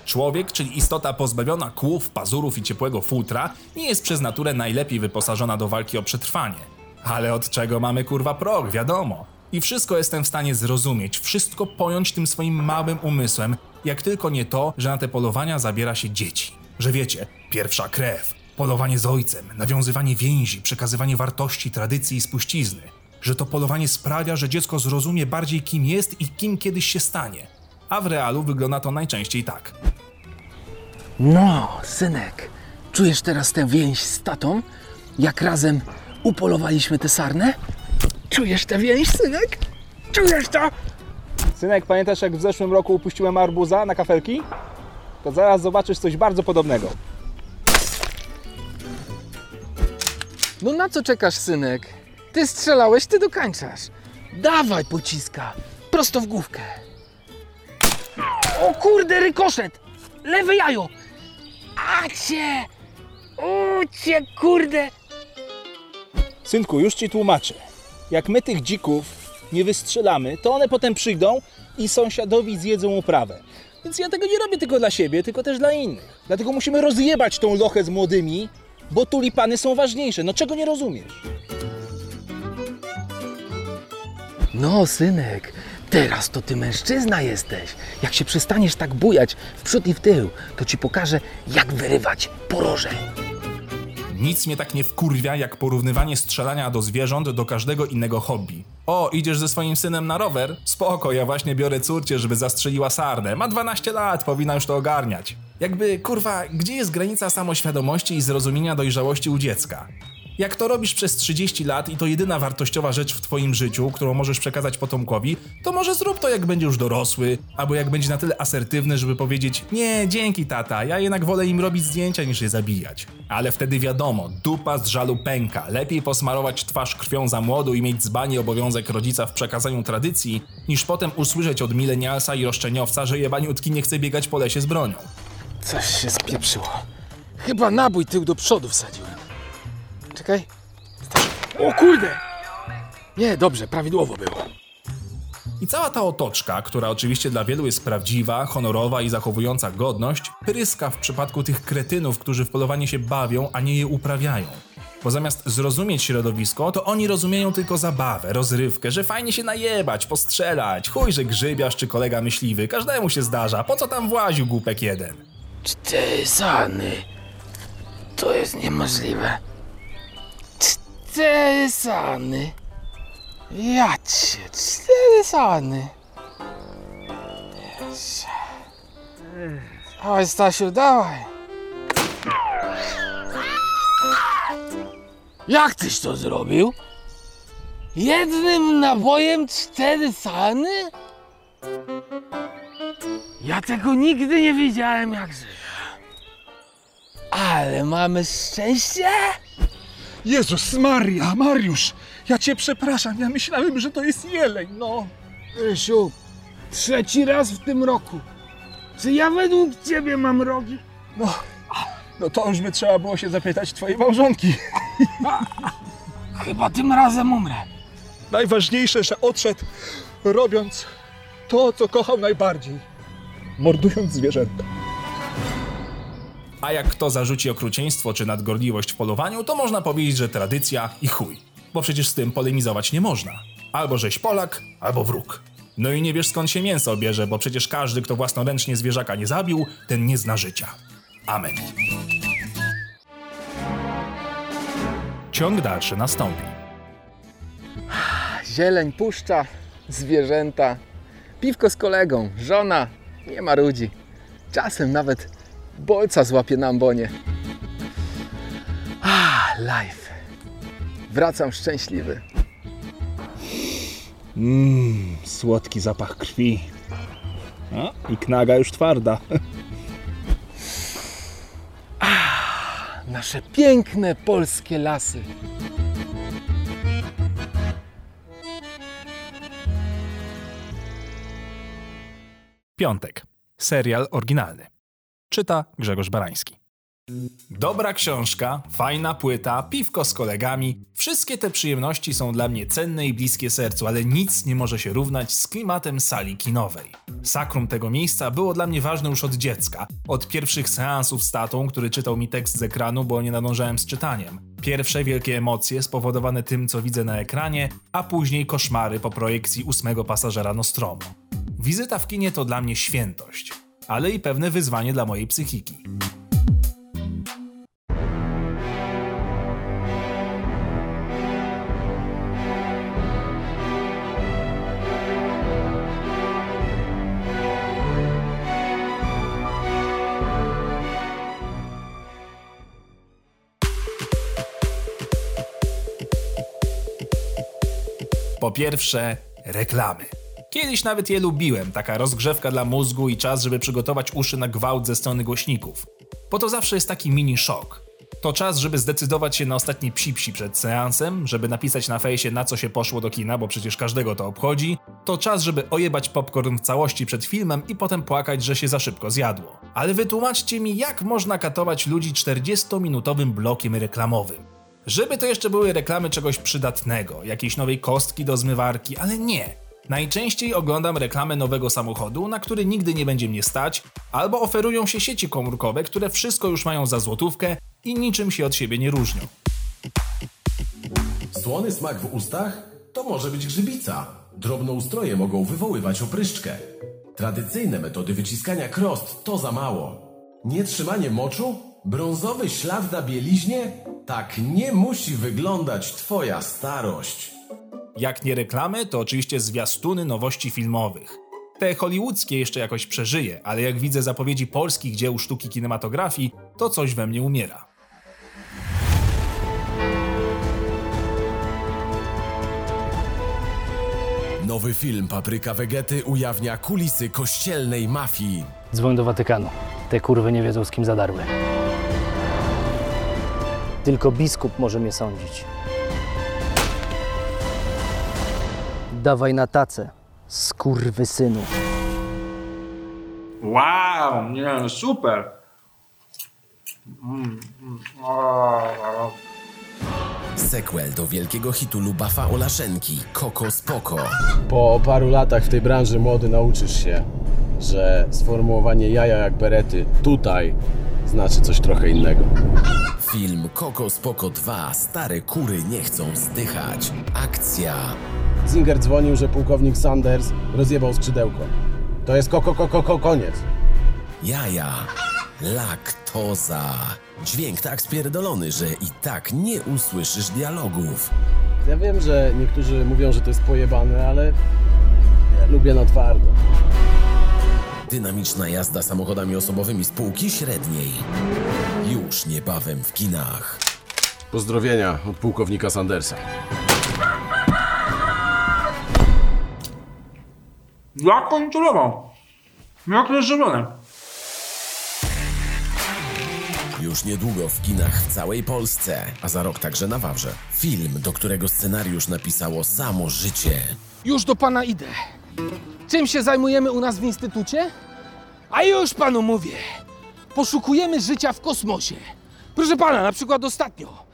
Człowiek, czyli istota pozbawiona kłów, pazurów i ciepłego futra, nie jest przez naturę najlepiej wyposażona do walki o przetrwanie. Ale od czego mamy kurwa prog, wiadomo. I wszystko jestem w stanie zrozumieć, wszystko pojąć tym swoim małym umysłem, jak tylko nie to, że na te polowania zabiera się dzieci. Że wiecie, pierwsza krew, polowanie z ojcem, nawiązywanie więzi, przekazywanie wartości, tradycji i spuścizny. Że to polowanie sprawia, że dziecko zrozumie bardziej kim jest i kim kiedyś się stanie. A w realu wygląda to najczęściej tak. No, synek, czujesz teraz tę więź z tatą? Jak razem upolowaliśmy tę sarnę? Czujesz tę więź, synek? Czujesz to? Synek, pamiętasz jak w zeszłym roku upuściłem arbuza na kafelki? To zaraz zobaczysz coś bardzo podobnego. No na co czekasz, synek? Ty strzelałeś, ty dokańczasz. Dawaj pociska, prosto w główkę. O kurde, rykoszet! Lewe jajo! A cię! Ucie, kurde! Synku, już ci tłumaczę. Jak my tych dzików nie wystrzelamy, to one potem przyjdą i sąsiadowi zjedzą uprawę. Więc ja tego nie robię tylko dla siebie, tylko też dla innych. Dlatego musimy rozjebać tą lochę z młodymi, bo tulipany są ważniejsze. No czego nie rozumiesz? No, synek, teraz to ty mężczyzna jesteś. Jak się przestaniesz tak bujać w przód i w tył, to ci pokażę, jak wyrywać poroże. Nic mnie tak nie wkurwia, jak porównywanie strzelania do zwierząt do każdego innego hobby. O, idziesz ze swoim synem na rower? Spoko, ja właśnie biorę córcie, żeby zastrzeliła sarnę. Ma 12 lat, powinna już to ogarniać. Jakby, kurwa, gdzie jest granica samoświadomości i zrozumienia dojrzałości u dziecka? Jak to robisz przez 30 lat i to jedyna wartościowa rzecz w twoim życiu, którą możesz przekazać potomkowi, to może zrób to jak będzie już dorosły, albo jak będzie na tyle asertywny, żeby powiedzieć nie, dzięki tata, ja jednak wolę im robić zdjęcia niż je zabijać. Ale wtedy wiadomo, dupa z żalu pęka, lepiej posmarować twarz krwią za młodu i mieć dzbani obowiązek rodzica w przekazaniu tradycji, niż potem usłyszeć od milenialsa i roszczeniowca, że jebaniutki nie chce biegać po lesie z bronią. Coś się spieprzyło. Chyba nabój tył do przodu wsadziłem. Czekaj. O kurde! Nie, dobrze, prawidłowo było. I cała ta otoczka, która oczywiście dla wielu jest prawdziwa, honorowa i zachowująca godność, pryska w przypadku tych kretynów, którzy w polowanie się bawią, a nie je uprawiają. Bo zamiast zrozumieć środowisko, to oni rozumieją tylko zabawę, rozrywkę, że fajnie się najebać, postrzelać, chuj, że grzybiarz czy kolega myśliwy, każdemu się zdarza, po co tam właził głupek jeden? Cztery sany. To jest niemożliwe. Cztery sany. Ja cię, cztery sany. Jezu. Dawaj, Stasiu, dawaj. Jak tyś to zrobił? Jednym nabojem cztery sany? Ja tego nigdy nie widziałem jak żyję. Ale mamy szczęście? Jezus Maria, Mariusz, ja cię przepraszam, ja myślałem, że to jest jeleń, no. Rysiu, trzeci raz w tym roku. Czy ja według ciebie mam rogi? No, no to już by trzeba było się zapytać twojej małżonki. Chyba tym razem umrę. Najważniejsze, że odszedł robiąc to, co kochał najbardziej. Mordując zwierzęta. A jak kto zarzuci okrucieństwo czy nadgorliwość w polowaniu, to można powiedzieć, że tradycja i chuj. Bo przecież z tym polemizować nie można. Albo żeś Polak, albo wróg. No i nie wiesz skąd się mięso bierze, bo przecież każdy, kto własnoręcznie zwierzaka nie zabił, ten nie zna życia. Amen. Ciąg dalszy nastąpi. Zieleń, puszcza, zwierzęta, piwko z kolegą, żona, nie ma ludzi. Czasem nawet bolca złapie na ambonie. Ah, life. Wracam szczęśliwy. Mmm, słodki zapach krwi. A, i knaga już twarda. Nasze piękne polskie lasy. Piątek. Serial oryginalny. Czyta Grzegorz Barański. Dobra książka, fajna płyta, piwko z kolegami. Wszystkie te przyjemności są dla mnie cenne i bliskie sercu, ale nic nie może się równać z klimatem sali kinowej. Sakrum tego miejsca było dla mnie ważne już od dziecka. Od pierwszych seansów z tatą, który czytał mi tekst z ekranu, bo nie nadążałem z czytaniem. Pierwsze wielkie emocje spowodowane tym, co widzę na ekranie, a później koszmary po projekcji ósmego pasażera Nostromo. Wizyta w kinie to dla mnie świętość, ale i pewne wyzwanie dla mojej psychiki. Po pierwsze, reklamy. Kiedyś nawet je lubiłem, taka rozgrzewka dla mózgu i czas, żeby przygotować uszy na gwałt ze strony głośników. Bo to zawsze jest taki mini szok. To czas, żeby zdecydować się na ostatni psi-psi przed seansem, żeby napisać na fejsie na co się poszło do kina, bo przecież każdego to obchodzi. To czas, żeby ojebać popcorn w całości przed filmem i potem płakać, że się za szybko zjadło. Ale wytłumaczcie mi, jak można katować ludzi 40-minutowym blokiem reklamowym. Żeby to jeszcze były reklamy czegoś przydatnego, jakiejś nowej kostki do zmywarki, ale nie. Najczęściej oglądam reklamę nowego samochodu, na który nigdy nie będzie mnie stać, albo oferują się sieci komórkowe, które wszystko już mają za złotówkę i niczym się od siebie nie różnią. Słony smak w ustach? To może być grzybica. Drobnoustroje mogą wywoływać opryszczkę. Tradycyjne metody wyciskania krost to za mało. Nietrzymanie moczu? Brązowy ślad na bieliźnie? Tak nie musi wyglądać twoja starość. Jak nie reklamy, to oczywiście zwiastuny nowości filmowych. Te hollywoodzkie jeszcze jakoś przeżyje, ale jak widzę zapowiedzi polskich dzieł sztuki kinematografii, to coś we mnie umiera. Nowy film Papryka Wegety ujawnia kulisy kościelnej mafii. Dzwoń do Watykanu. Te kurwy nie wiedzą, z kim zadarły. Tylko biskup może mnie sądzić. Dawaj na tacę, skurwysynu. Wow, nie, super. Mm, mm, o. Sequel do wielkiego hitu Lubafa Olaszenki, Koko Spoko. Po paru latach w tej branży młody nauczysz się, że sformułowanie jaja jak berety tutaj znaczy coś trochę innego. Film Koko Spoko 2 Stare kury nie chcą zdychać. Akcja. Zinger dzwonił, że pułkownik Sanders rozjebał skrzydełko. To jest koko, koko, koko, koniec. Jaja. Laktoza. Dźwięk tak spierdolony, że i tak nie usłyszysz dialogów. Ja wiem, że niektórzy mówią, że to jest pojebane, ale ja lubię na twardo. Dynamiczna jazda samochodami osobowymi z półki średniej. Już niebawem w kinach. Pozdrowienia od pułkownika Sandersa. Jak kontrolował? Jak rozrobione. Już niedługo w kinach w całej Polsce, a za rok także na Wawrze. Film, do którego scenariusz napisało samo życie. Już do pana idę. Czym się zajmujemy u nas w instytucie? A już panu mówię. Poszukujemy życia w kosmosie. Proszę pana, na przykład ostatnio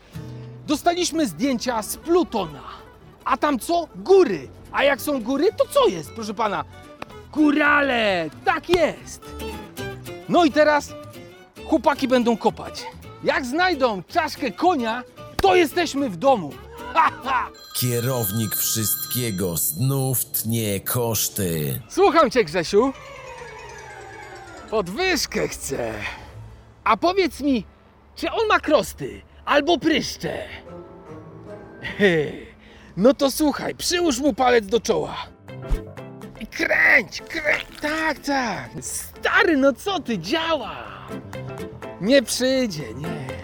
dostaliśmy zdjęcia z Plutona. A tam co? Góry. A jak są góry, to co jest, proszę pana? Górale! Tak jest! No i teraz chłopaki będą kopać. Jak znajdą czaszkę konia, to jesteśmy w domu. Kierownik wszystkiego znów tnie koszty. Słucham cię, Grzesiu. Podwyżkę chcę. A powiedz mi, czy on ma krosty albo pryszcze? No to słuchaj, przyłóż mu palec do czoła. I kręć, kręć. Tak, tak. Stary, no co ty, działa. Nie przyjdzie, nie.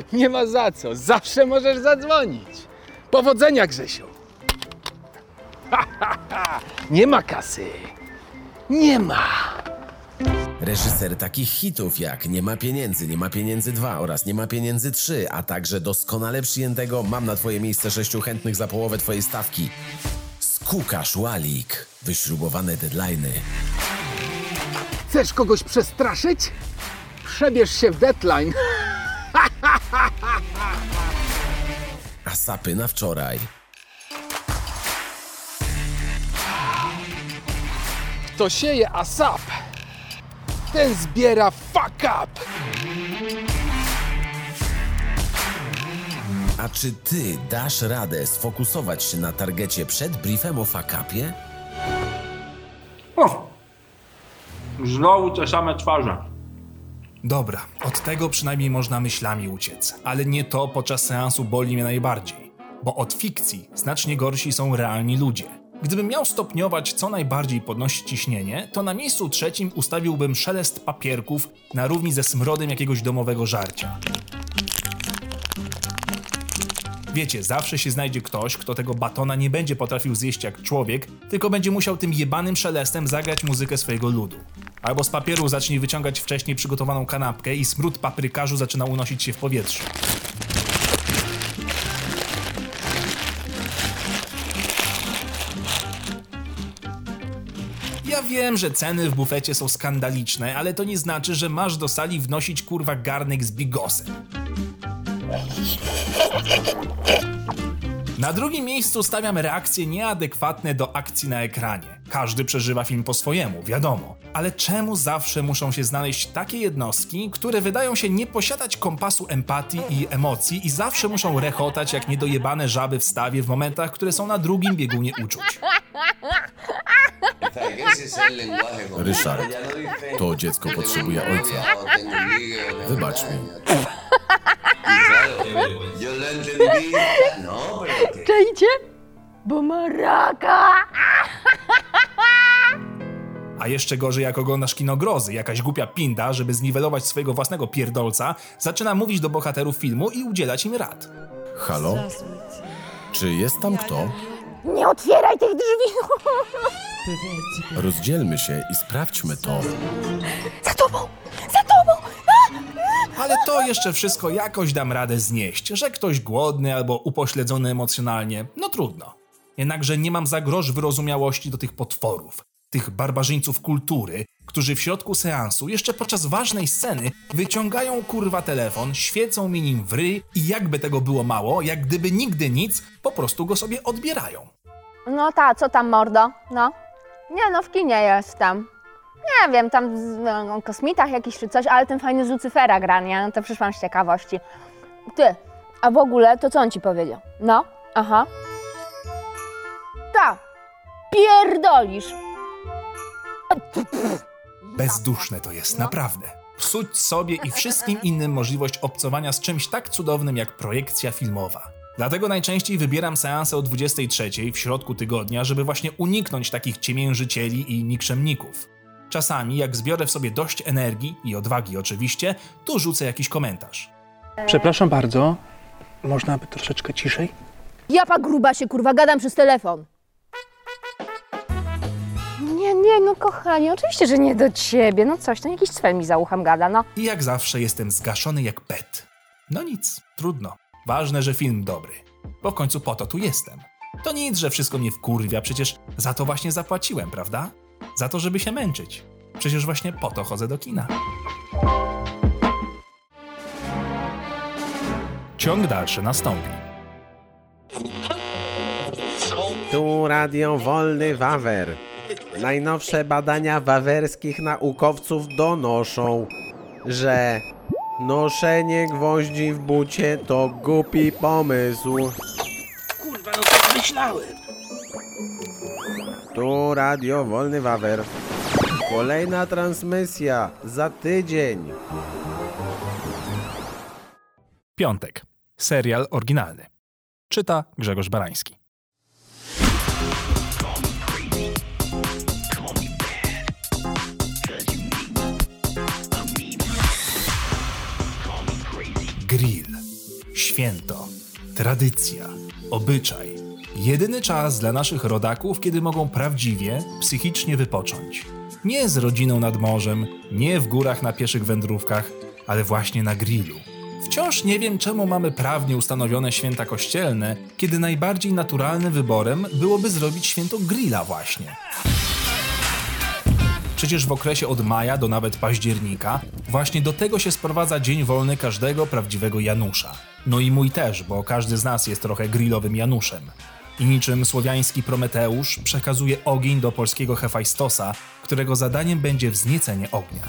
Nie ma za co. Zawsze możesz zadzwonić. Powodzenia, Grzesiu. Ha, ha, ha. Nie ma kasy. Nie ma. Reżyser takich hitów jak Nie ma pieniędzy, Nie ma pieniędzy 2 oraz Nie ma pieniędzy 3, a także doskonale przyjętego Mam na twoje miejsce sześciu chętnych za połowę twojej stawki. Skukasz Łalik. Wyśrubowane deadlines. Chcesz kogoś przestraszyć? Przebierz się w deadline. A sapy na wczoraj. Kto sieje ASAP, ten zbiera fuck up. A czy ty dasz radę sfokusować się na targecie przed briefem o fakapie? O! Znowu te same twarze. Dobra, od tego przynajmniej można myślami uciec, ale nie to podczas seansu boli mnie najbardziej, bo od fikcji znacznie gorsi są realni ludzie. Gdybym miał stopniować, co najbardziej podnosi ciśnienie, to na miejscu trzecim ustawiłbym szelest papierków na równi ze smrodem jakiegoś domowego żarcia. Wiecie, zawsze się znajdzie ktoś, kto tego batona nie będzie potrafił zjeść jak człowiek, tylko będzie musiał tym jebanym szelestem zagrać muzykę swojego ludu. Albo z papieru zacznie wyciągać wcześniej przygotowaną kanapkę i smród paprykarzu zaczyna unosić się w powietrzu. Ja wiem, że ceny w bufecie są skandaliczne, ale to nie znaczy, że masz do sali wnosić kurwa garnek z bigosem. Na drugim miejscu stawiam reakcje nieadekwatne do akcji na ekranie. Każdy przeżywa film po swojemu, wiadomo. Ale czemu zawsze muszą się znaleźć takie jednostki, które wydają się nie posiadać kompasu empatii i emocji i zawsze muszą rechotać jak niedojebane żaby w stawie w momentach, które są na drugim biegunie uczuć? Ryszard, to dziecko potrzebuje ojca. Wybacz mi. Czajcie? Bo ma raka! A jeszcze gorzej jak oglądasz kino grozy, jakaś głupia pinda, żeby zniwelować swojego własnego pierdolca, zaczyna mówić do bohaterów filmu i udzielać im rad. Halo? Czy jest tam kto? Nie otwieraj tych drzwi! Rozdzielmy się i sprawdźmy to. Za tobą! Za tobą! Ale to jeszcze wszystko jakoś dam radę znieść, że ktoś głodny albo upośledzony emocjonalnie, no trudno. Jednakże nie mam za grosz wyrozumiałości do tych potworów, tych barbarzyńców kultury, którzy w środku seansu, jeszcze podczas ważnej sceny, wyciągają kurwa telefon, świecą mi nim w ryj i jakby tego było mało, jak gdyby nigdy nic, po prostu go sobie odbierają. No ta, co tam mordo? No. Nie no, w kinie jestem. Nie wiem, tam z, no, kosmitach jakiś czy coś, ale ten fajny z Lucyfera gra, nie? No to przyszłam z ciekawości. Ty, a w ogóle to co on ci powiedział? No, aha. Pierdolisz. Bezduszne to jest, naprawdę. Psuć sobie i wszystkim innym możliwość obcowania z czymś tak cudownym jak projekcja filmowa. Dlatego najczęściej wybieram seanse o 23 w środku tygodnia, żeby właśnie uniknąć takich ciemiężycieli i nikczemników. Czasami, jak zbiorę w sobie dość energii i odwagi oczywiście, tu rzucę jakiś komentarz. Przepraszam bardzo, można by troszeczkę ciszej? Ja pa gruba się kurwa gadam przez telefon. Nie, nie, no kochanie, oczywiście, że nie do ciebie. No coś, no jakiś cwel mi za uchem gada, no. I jak zawsze jestem zgaszony jak pet. No nic, trudno. Ważne, że film dobry. Bo w końcu po to tu jestem. To nic, że wszystko mnie wkurwia, przecież za to właśnie zapłaciłem, prawda? Za to, żeby się męczyć. Przecież właśnie po to chodzę do kina. Ciąg dalszy nastąpi. Tu Radio Wolny Wawer. Najnowsze badania wawerskich naukowców donoszą, że noszenie gwoździ w bucie to głupi pomysł. Kurwa, no tak myślałem. Tu Radio Wolny Wawer. Kolejna transmisja za tydzień. Piątek. Serial oryginalny. Czyta Grzegorz Barański. Grill. Święto. Tradycja. Obyczaj. Jedyny czas dla naszych rodaków, kiedy mogą prawdziwie, psychicznie wypocząć. Nie z rodziną nad morzem, nie w górach na pieszych wędrówkach, ale właśnie na grillu. Wciąż nie wiem, czemu mamy prawnie ustanowione święta kościelne, kiedy najbardziej naturalnym wyborem byłoby zrobić święto grilla właśnie. Przecież w okresie od maja do nawet października właśnie do tego się sprowadza dzień wolny każdego prawdziwego Janusza. No i mój też, bo każdy z nas jest trochę grillowym Januszem. I niczym słowiański Prometeusz przekazuje ogień do polskiego Hefajstosa, którego zadaniem będzie wzniecenie ognia.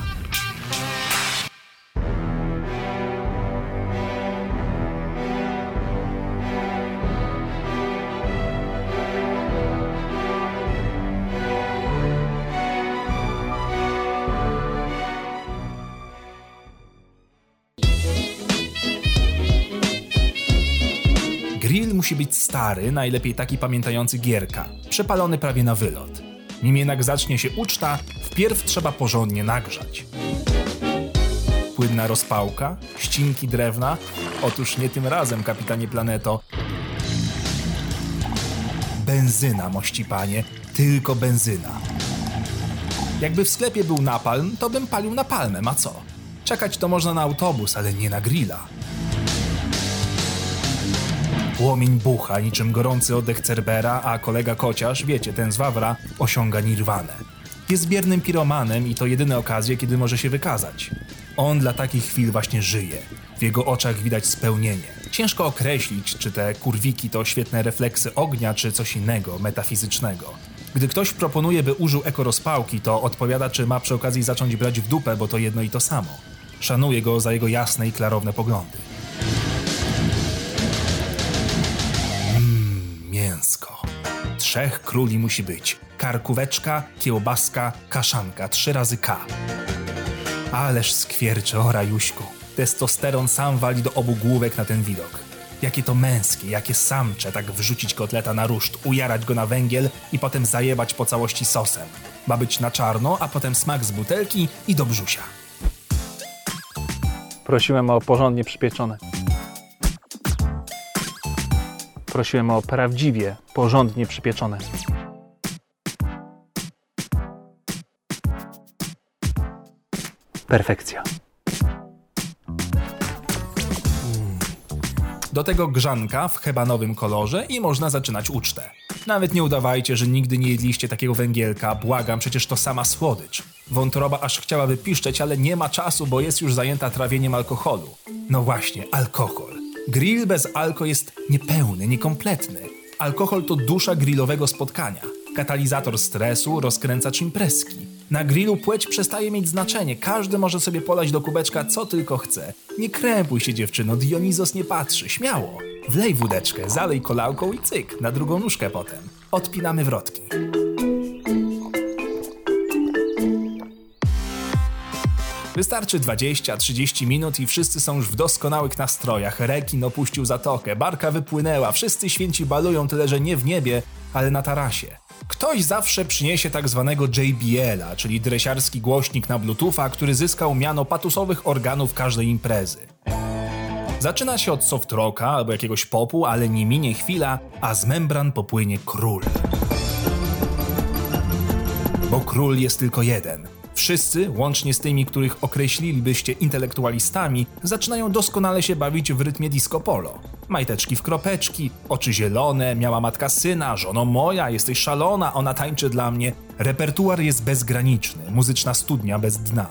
Musi być stary, najlepiej taki pamiętający gierka, przepalony prawie na wylot. Nim jednak zacznie się uczta, wpierw trzeba porządnie nagrzać. Płynna rozpałka, ścinki drewna? Otóż nie tym razem, kapitanie Planeto. benzyna, mości panie, tylko benzyna. Jakby w sklepie był napalm, to bym palił napalmem, a co? Czekać to można na autobus, ale nie na grilla. Płomień bucha niczym gorący oddech Cerbera, a kolega kociarz, wiecie, ten z Wawra, osiąga nirwanę. Jest biernym piromanem i to jedyne okazje, kiedy może się wykazać. On dla takich chwil właśnie żyje. W jego oczach widać spełnienie. Ciężko określić, czy te kurwiki to świetne refleksy ognia, czy coś innego, metafizycznego. Gdy ktoś proponuje, by użył ekorozpałki, to odpowiada, czy ma przy okazji zacząć brać w dupę, bo to jedno i to samo. Szanuję go za jego jasne i klarowne poglądy. Mięsko. Trzech króli musi być. Karkóweczka, kiełbaska, kaszanka. Trzy razy K. Ależ skwierczy, o rajuśku. Testosteron sam wali do obu główek na ten widok. Jakie to męskie, jakie samcze, tak wrzucić kotleta na ruszt, ujarać go na węgiel i potem zajebać po całości sosem. Ma być na czarno, a potem smak z butelki i do brzusia. Prosiłem o porządnie przypieczone. Prosiłem o prawdziwie, porządnie przypieczone. Perfekcja. Do tego grzanka w hebanowym kolorze i można zaczynać ucztę. Nawet nie udawajcie, że nigdy nie jedliście takiego węgielka, błagam, przecież to sama słodycz. Wątroba aż chciałaby piszczeć, ale nie ma czasu, bo jest już zajęta trawieniem alkoholu. No właśnie, alkohol. Grill bez alko jest niepełny, niekompletny. Alkohol to dusza grillowego spotkania. Katalizator stresu, rozkręcacz imprezki. Na grillu płeć przestaje mieć znaczenie, każdy może sobie polać do kubeczka co tylko chce. Nie krępuj się dziewczyno, Dionizos nie patrzy, śmiało. Wlej wódeczkę, zalej kolałką i cyk, na drugą nóżkę potem. Odpinamy wrotki. Wystarczy 20-30 minut i wszyscy są już w doskonałych nastrojach. Rekin opuścił zatokę, barka wypłynęła, wszyscy święci balują tyle, że nie w niebie, ale na tarasie. Ktoś zawsze przyniesie tak zwanego JBL-a, czyli dresiarski głośnik na Bluetootha, który zyskał miano patusowych organów każdej imprezy. Zaczyna się od soft rocka albo jakiegoś popu, ale nie minie chwila, a z membran popłynie król. Bo król jest tylko jeden. Wszyscy, łącznie z tymi, których określilibyście intelektualistami, zaczynają doskonale się bawić w rytmie disco polo. Majteczki w kropeczki, oczy zielone, miała matka syna, żono moja, jesteś szalona, ona tańczy dla mnie. Repertuar jest bezgraniczny, muzyczna studnia bez dna.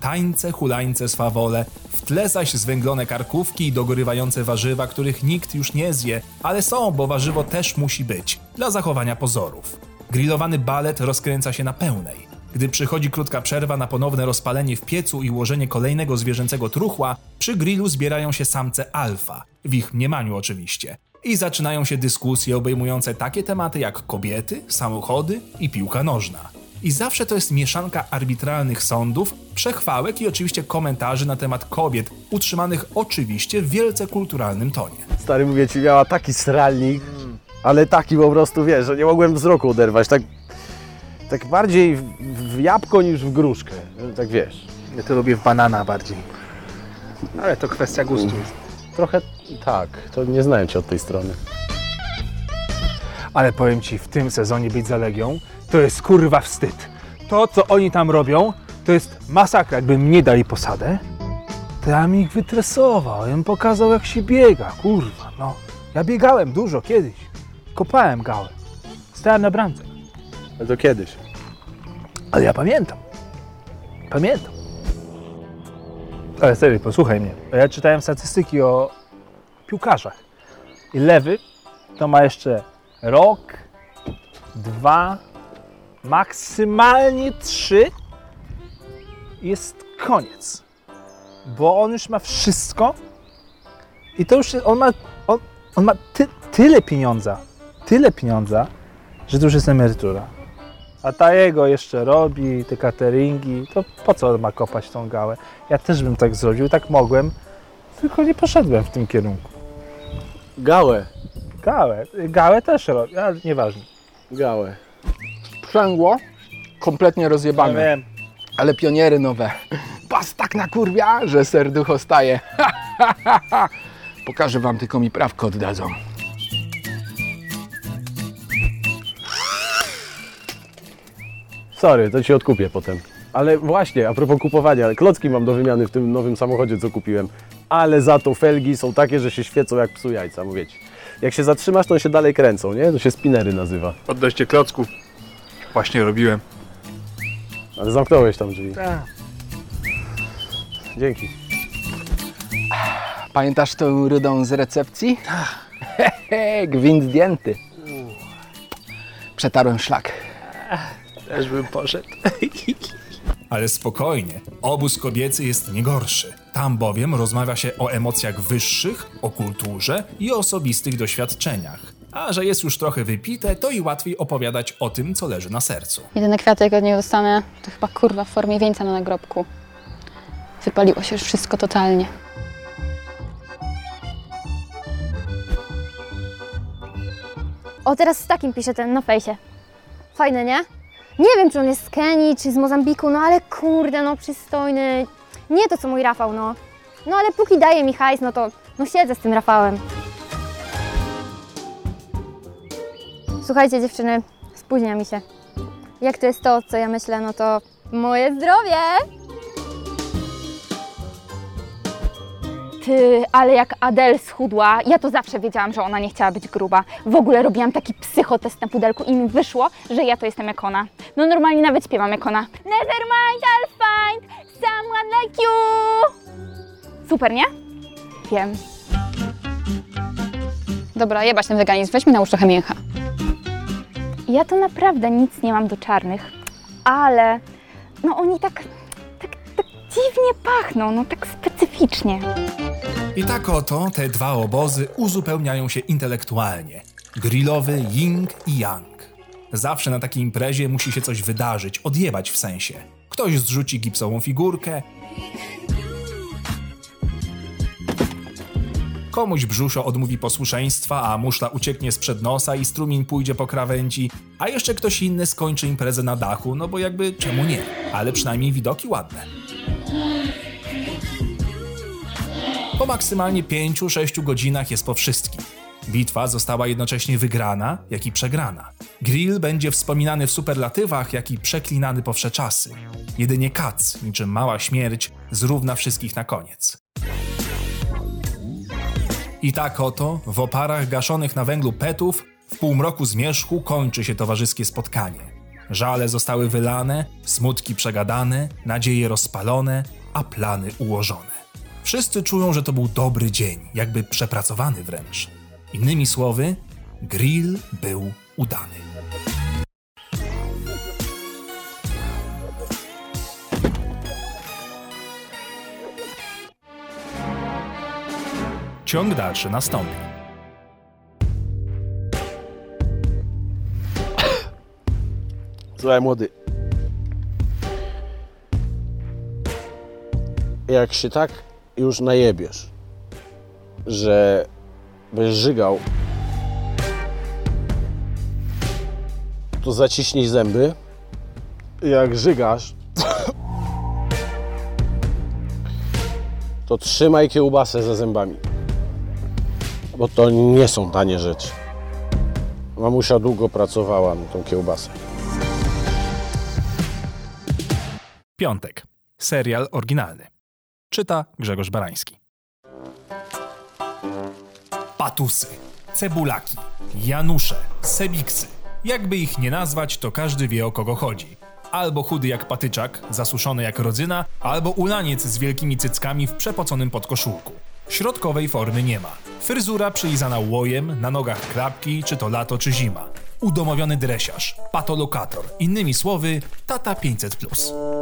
Tańce, hulańce, swawole, w tle zaś zwęglone karkówki i dogorywające warzywa, których nikt już nie zje, ale są, bo warzywo też musi być, dla zachowania pozorów. Grillowany balet rozkręca się na pełnej. Gdy przychodzi krótka przerwa na ponowne rozpalenie w piecu i ułożenie kolejnego zwierzęcego truchła, przy grillu zbierają się samce alfa, w ich mniemaniu oczywiście. I zaczynają się dyskusje obejmujące takie tematy jak kobiety, samochody i piłka nożna. I zawsze to jest mieszanka arbitralnych sądów, przechwałek i oczywiście komentarzy na temat kobiet, utrzymanych oczywiście w wielce kulturalnym tonie. Stary, mówię ci, miała taki sralnik, ale taki po prostu, wiesz, że nie mogłem wzroku oderwać. Tak, tak bardziej w, w jabłko niż w gruszkę. Tak wiesz. Ja to lubię w banana bardziej. Ale to kwestia gustu jest. Trochę tak, to nie znałem cię od tej strony. Ale powiem ci, w tym sezonie być za Legią to jest kurwa wstyd. To, co oni tam robią, to jest masakra. Jakby mnie dali posadę, to ja bym ich wytresował, ja bym pokazał, jak się biega, kurwa, no. Ja biegałem dużo kiedyś. Kopałem gałę. Stałem na bramce. Ale to kiedyś. Ale ja pamiętam. Pamiętam. Ale serio, posłuchaj mnie. Ja czytałem statystyki o piłkarzach. I lewy to ma jeszcze rok, dwa, maksymalnie trzy. i Jest koniec. Bo on już ma wszystko. I to już on ma, on, on ma ty, tyle pieniądza, tyle pieniądza, że to już jest emerytura. A ta jego jeszcze robi, te cateringi, to po co on ma kopać tą gałę? Ja też bym tak zrobił, tak mogłem, tylko nie poszedłem w tym kierunku. Gałę. Gałę, gałę też robi, ale nieważne. Gałę. Sprzęgło, kompletnie rozjebane. Ja wiem. Ale pioniery nowe. Pas tak na kurwia, że serducho staje. Pokażę wam, tylko mi prawko oddadzą. Sorry, to ci odkupię potem. Ale właśnie, a propos kupowania, klocki mam do wymiany w tym nowym samochodzie, co kupiłem. Ale za to felgi są takie, że się świecą jak psu jajca, mówię ci. Jak się zatrzymasz, to one się dalej kręcą, nie? To się spinery nazywa. Odnośnie klocków. Właśnie robiłem. Ale zamknąłeś tam drzwi. Tak. Dzięki. Pamiętasz tą rudą z recepcji? Hehe, gwint zdjęty. Przetarłem szlak. Też bym poszedł. Ale spokojnie, obóz kobiecy jest nie gorszy. Tam bowiem rozmawia się o emocjach wyższych, o kulturze i o osobistych doświadczeniach. A że jest już trochę wypite, to i łatwiej opowiadać o tym, co leży na sercu. Jedyne kwiaty, jakie od niej dostanę, to chyba kurwa w formie wieńca na nagrobku. Wypaliło się już wszystko totalnie. O, teraz z takim pisze ten na fejsie. Fajne, nie? Nie wiem, czy on jest z Kenii, czy z Mozambiku, no ale kurde, no przystojny. Nie to, co mój Rafał, no. No ale póki daje mi hajs, no to no siedzę z tym Rafałem. Słuchajcie, dziewczyny, spóźnia mi się. Jak to jest to, co ja myślę, no to moje zdrowie! Ale jak Adele schudła, ja to zawsze wiedziałam, że ona nie chciała być gruba. W ogóle robiłam taki psychotest na pudelku i mi wyszło, że ja to jestem jak ona. No normalnie nawet śpiewam jak ona. Never mind, I'll find someone like you. Super, nie? Wiem. Dobra, jebać ten weganizm, weź mi nałóż trochę mięcha. Ja to naprawdę nic nie mam do czarnych, ale no oni tak dziwnie pachną, no tak specyficznie. I tak oto te dwa obozy uzupełniają się intelektualnie. Grillowy Ying i Yang. Zawsze na takiej imprezie musi się coś wydarzyć, odjebać w sensie. Ktoś zrzuci gipsową figurkę, komuś brzuszo odmówi posłuszeństwa, a muszla ucieknie sprzed nosa i strumień pójdzie po krawędzi, a jeszcze ktoś inny skończy imprezę na dachu, no bo jakby czemu nie, ale przynajmniej widoki ładne. Po maksymalnie 5-6 godzinach jest po wszystkim. Bitwa została jednocześnie wygrana, jak i przegrana. Grill będzie wspominany w superlatywach, jak i przeklinany po czasy. Jedynie kac, niczym mała śmierć, zrówna wszystkich na koniec. I tak oto, w oparach gaszonych na węglu petów, w półmroku zmierzchu kończy się towarzyskie spotkanie. Żale zostały wylane, smutki przegadane, nadzieje rozpalone, a plany ułożone. Wszyscy czują, że to był dobry dzień, jakby przepracowany wręcz. Innymi słowy, grill był udany. Ciąg dalszy nastąpi. Słuchaj, młody. Jak się tak już najebiesz, że będziesz żygał, to zaciśnij zęby. Jak żygasz, to trzymaj kiełbasę za zębami. Bo to nie są tanie rzeczy. Mamusia długo pracowała na tą kiełbasę. Piątek. Serial oryginalny. Czyta Grzegorz Barański. Patusy, cebulaki, janusze, sebiksy. Jakby ich nie nazwać, to każdy wie o kogo chodzi. Albo chudy jak patyczak, zasuszony jak rodzyna, albo ulaniec z wielkimi cyckami w przepoconym podkoszulku. Środkowej formy nie ma. Fryzura przylizana łojem, na nogach klapki, czy to lato, czy zima. Udomowiony dresiarz, patolokator. Innymi słowy, tata 500+.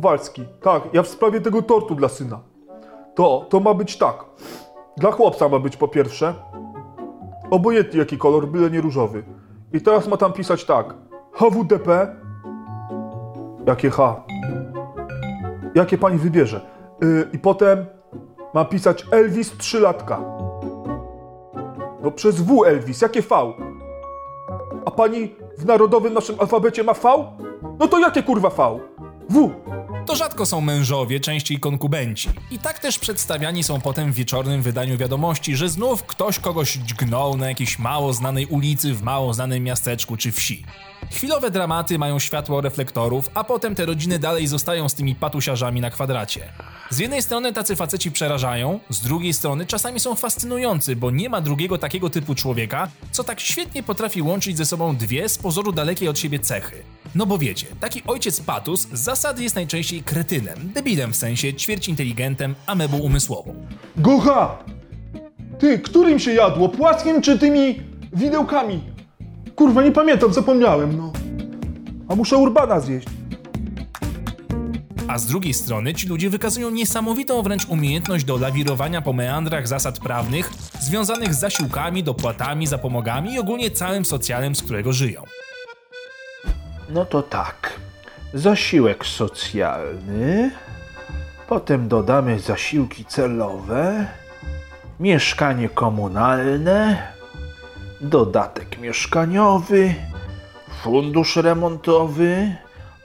Kowalski. Tak, ja w sprawie tego tortu dla syna. To, to ma być tak. Dla chłopca ma być po pierwsze. Obojętnie jaki kolor, byle nie różowy. I teraz ma tam pisać tak. HWDP. Jakie H? Jakie pani wybierze? Yy, I potem ma pisać Elvis trzylatka. No przez W Elvis, jakie V? A pani w narodowym naszym alfabecie ma V? No to jakie kurwa V? W. To rzadko są mężowie, częściej konkubenci. I tak też przedstawiani są potem w wieczornym wydaniu wiadomości, że znów ktoś kogoś dźgnął na jakiejś mało znanej ulicy w mało znanym miasteczku czy wsi. Chwilowe dramaty mają światło reflektorów, a potem te rodziny dalej zostają z tymi patusiarzami na kwadracie. Z jednej strony tacy faceci przerażają, z drugiej strony czasami są fascynujący, bo nie ma drugiego takiego typu człowieka, co tak świetnie potrafi łączyć ze sobą dwie z pozoru dalekie od siebie cechy. No bo wiecie, taki ojciec patus z zasady jest najczęściej kretynem, debilem w sensie, ćwierć inteligentem, amebą umysłową. Gocha! Ty, którym się jadło? Płaskim czy tymi widełkami? Kurwa, nie pamiętam, zapomniałem, no. A muszę Urbana zjeść. A z drugiej strony ci ludzie wykazują niesamowitą wręcz umiejętność do lawirowania po meandrach zasad prawnych związanych z zasiłkami, dopłatami, zapomogami i ogólnie całym socjalem, z którego żyją. No to tak. Zasiłek socjalny. Potem dodamy zasiłki celowe. Mieszkanie komunalne. Dodatek mieszkaniowy. Fundusz remontowy.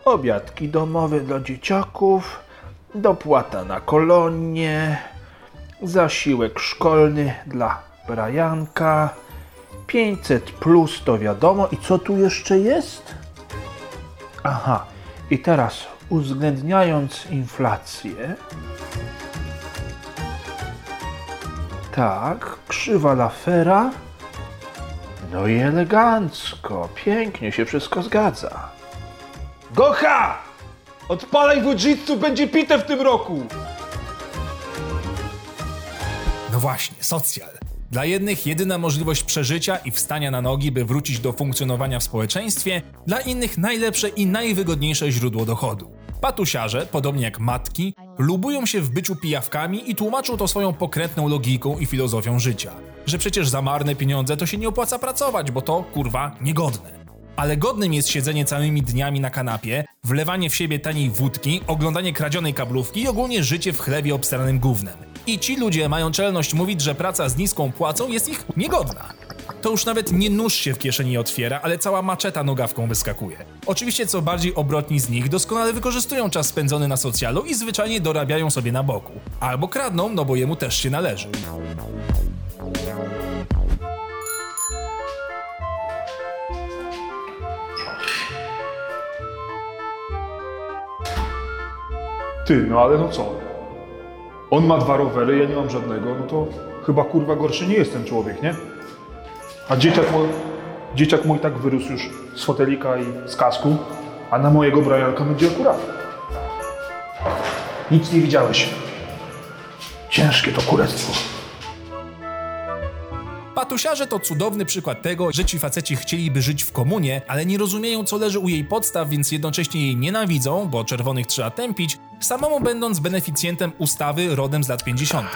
Obiadki domowe dla dzieciaków. Dopłata na kolonie. Zasiłek szkolny dla Brajanka. 500 plus to wiadomo. I co tu jeszcze jest? Aha, i teraz uwzględniając inflację. Tak, krzywa lafera. No i elegancko, pięknie się wszystko zgadza. Gocha! Odpalaj Fujitsu, będzie pite w tym roku! No właśnie, socjal. Dla jednych jedyna możliwość przeżycia i wstania na nogi, by wrócić do funkcjonowania w społeczeństwie, dla innych najlepsze i najwygodniejsze źródło dochodu. Patusiarze, podobnie jak matki, lubują się w byciu pijawkami i tłumaczą to swoją pokrętną logiką i filozofią życia. Że przecież za marne pieniądze to się nie opłaca pracować, bo to, kurwa, niegodne. Ale godnym jest siedzenie całymi dniami na kanapie, wlewanie w siebie taniej wódki, oglądanie kradzionej kablówki i ogólnie życie w chlebie obstaranym gównem. I ci ludzie mają czelność mówić, że praca z niską płacą jest ich niegodna. To już nawet nie nóż się w kieszeni otwiera, ale cała maczeta nogawką wyskakuje. Oczywiście co bardziej obrotni z nich doskonale wykorzystują czas spędzony na socjalu i zwyczajnie dorabiają sobie na boku. Albo kradną, no bo jemu też się należy. Ty, no ale no co? On ma dwa rowery, ja nie mam żadnego, no to chyba kurwa gorszy nie jest ten człowiek, nie? A dzieciak mój, dzieciak mój tak wyrósł już z fotelika i z kasku, a na mojego Brianka będzie akurat. Nic nie widziałeś. Ciężkie to kurectwo. Patusiarze to cudowny przykład tego, że ci faceci chcieliby żyć w komunie, ale nie rozumieją co leży u jej podstaw, więc jednocześnie jej nienawidzą, bo czerwonych trzeba tępić, samemu będąc beneficjentem ustawy rodem z lat 50.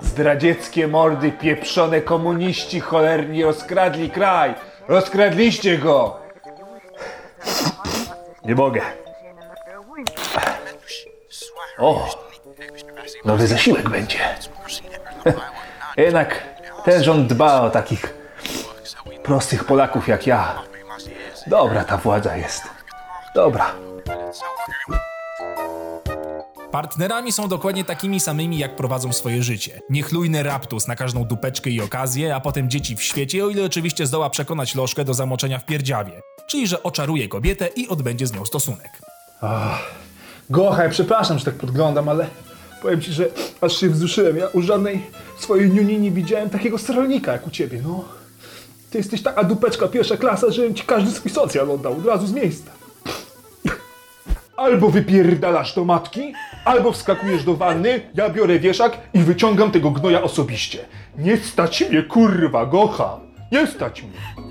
Zdradzieckie mordy, pieprzone komuniści cholerni rozkradli kraj! Rozkradliście go! Nie mogę. O! Nowy zasiłek będzie. Jednak ten rząd dba o takich prostych Polaków jak ja. Dobra ta władza jest. Dobra. Partnerami są dokładnie takimi samymi, jak prowadzą swoje życie. Niechlujny raptus na każdą dupeczkę i okazję, a potem dzieci w świecie, o ile oczywiście zdoła przekonać lożkę do zamoczenia w pierdziawie. Czyli, że oczaruje kobietę i odbędzie z nią stosunek. Ach, Gocha, ja przepraszam, że tak podglądam, ale powiem ci, że aż się wzruszyłem. Ja u żadnej swojej niuni nie widziałem takiego sterolnika jak u ciebie, no. Ty jesteś taka dupeczka pierwsza klasa, żebym ci każdy swój socjal oddał od razu z miejsca. Albo wypierdalasz do matki, albo wskakujesz do wanny, ja biorę wieszak i wyciągam tego gnoja osobiście. Nie stać mnie, kurwa, Gocha. Nie stać mnie.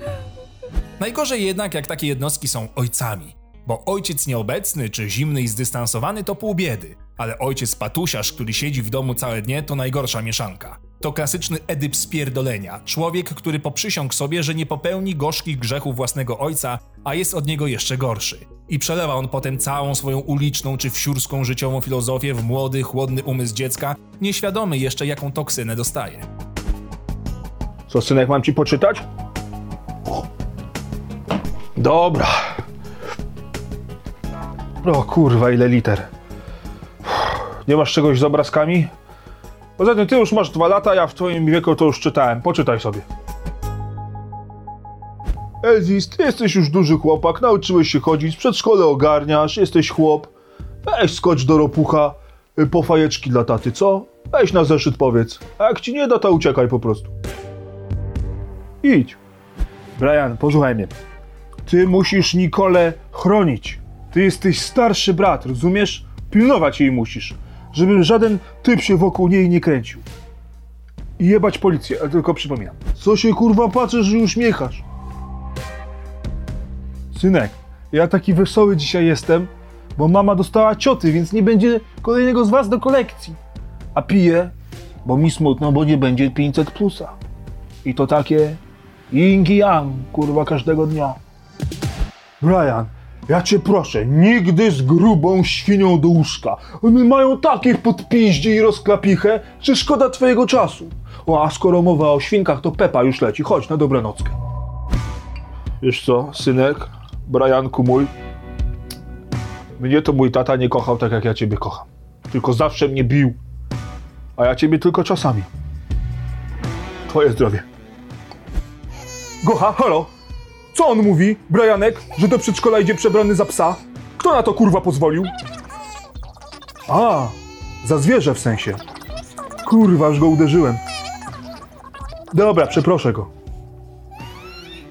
Najgorzej jednak, jak takie jednostki są ojcami. Bo ojciec nieobecny czy zimny i zdystansowany to pół biedy, ale ojciec patusiarz, który siedzi w domu całe dnie, to najgorsza mieszanka. To klasyczny Edyp spierdolenia. Człowiek, który poprzysiągł sobie, że nie popełni gorzkich grzechów własnego ojca, a jest od niego jeszcze gorszy. I przelewa on potem całą swoją uliczną czy wsiórską życiową filozofię w młody, chłodny umysł dziecka, nieświadomy jeszcze jaką toksynę dostaje. Co, synek, mam ci poczytać? Dobra. O kurwa, ile liter. Nie masz czegoś z obrazkami? Poza tym ty już masz dwa lata, ja w twoim wieku to już czytałem. Poczytaj sobie. Elvis, ty jesteś już duży chłopak, nauczyłeś się chodzić, w przedszkole ogarniasz, jesteś chłop. Weź skocz do ropucha y, po fajeczki dla taty, co? Weź na zeszyt powiedz. A jak ci nie da, to uciekaj po prostu. Idź. Brian, posłuchaj mnie. Ty musisz Nikolę chronić. Ty jesteś starszy brat, rozumiesz? Pilnować jej musisz, żeby żaden typ się wokół niej nie kręcił. I jebać policję, ale tylko przypominam. Co się kurwa patrzysz i uśmiechasz? Synek, ja taki wesoły dzisiaj jestem, bo mama dostała cioty, więc nie będzie kolejnego z was do kolekcji. A piję, bo mi smutno, bo nie będzie 500 plusa. I to takie yin yang, kurwa, każdego dnia. Brian, ja cię proszę, nigdy z grubą świnią do łóżka. One mają takich podpiździe i rozklapichę, że szkoda twojego czasu. O, a skoro mowa o świnkach, to Pepa już leci. Chodź na dobranockę. Wiesz co, synek, Brianku mój, mnie to mój tata nie kochał tak, jak ja ciebie kocham. Tylko zawsze mnie bił, a ja ciebie tylko czasami. Twoje zdrowie. Gocha, halo! Co on mówi, Brianek, że do przedszkola idzie przebrany za psa? Kto na to kurwa pozwolił? A, za zwierzę w sensie. Kurwa, już go uderzyłem. Dobra, przeproszę go.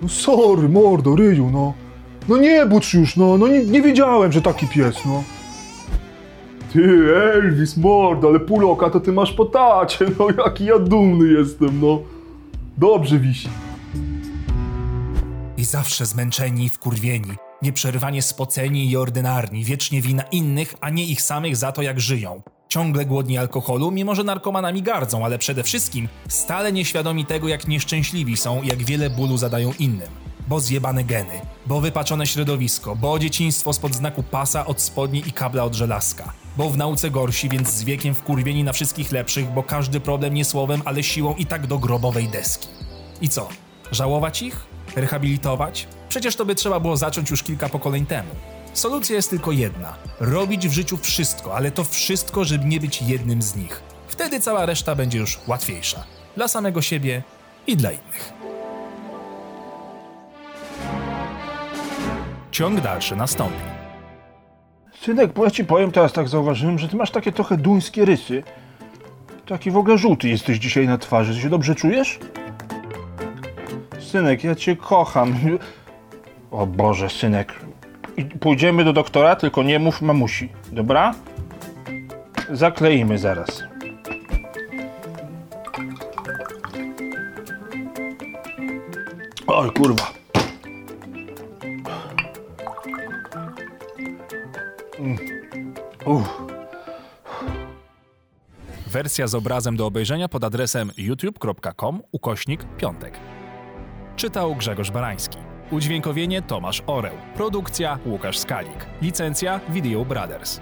No sorry, mordo, ryju, no. No nie budź już, no, no nie, nie wiedziałem, że taki pies, no. Ty, Elvis, mordo, ale pół to ty masz po tacie, no jaki ja dumny jestem, no. Dobrze wisi. I zawsze zmęczeni i wkurwieni, nieprzerwanie spoceni i ordynarni, wiecznie wina innych, a nie ich samych za to, jak żyją. Ciągle głodni alkoholu, mimo że narkomanami gardzą, ale przede wszystkim stale nieświadomi tego, jak nieszczęśliwi są i jak wiele bólu zadają innym. Bo zjebane geny, bo wypaczone środowisko, bo dzieciństwo spod znaku pasa od spodni i kabla od żelazka. Bo w nauce gorsi, więc z wiekiem wkurwieni na wszystkich lepszych, bo każdy problem nie słowem, ale siłą i tak do grobowej deski. I co? Żałować ich? Rehabilitować? Przecież to by trzeba było zacząć już kilka pokoleń temu. Solucja jest tylko jedna: robić w życiu wszystko, ale to wszystko, żeby nie być jednym z nich. Wtedy cała reszta będzie już łatwiejsza dla samego siebie i dla innych. Ciąg dalszy nastąpi. Synek, bo ja ci powiem teraz tak zauważyłem, że ty masz takie trochę duńskie rysy. Taki w ogóle żółty jesteś dzisiaj na twarzy. Ty się dobrze czujesz? Synek, ja cię kocham. O Boże, synek. I pójdziemy do doktora, tylko nie mów mamusi, dobra? Zakleimy zaraz. Oj, kurwa. Mm. Uff. Wersja z obrazem do obejrzenia pod adresem youtube.com ukośnik piątek. Czytał Grzegorz Barański. Udźwiękowienie Tomasz Oreł. Produkcja Łukasz Skalik. Licencja Video Brothers.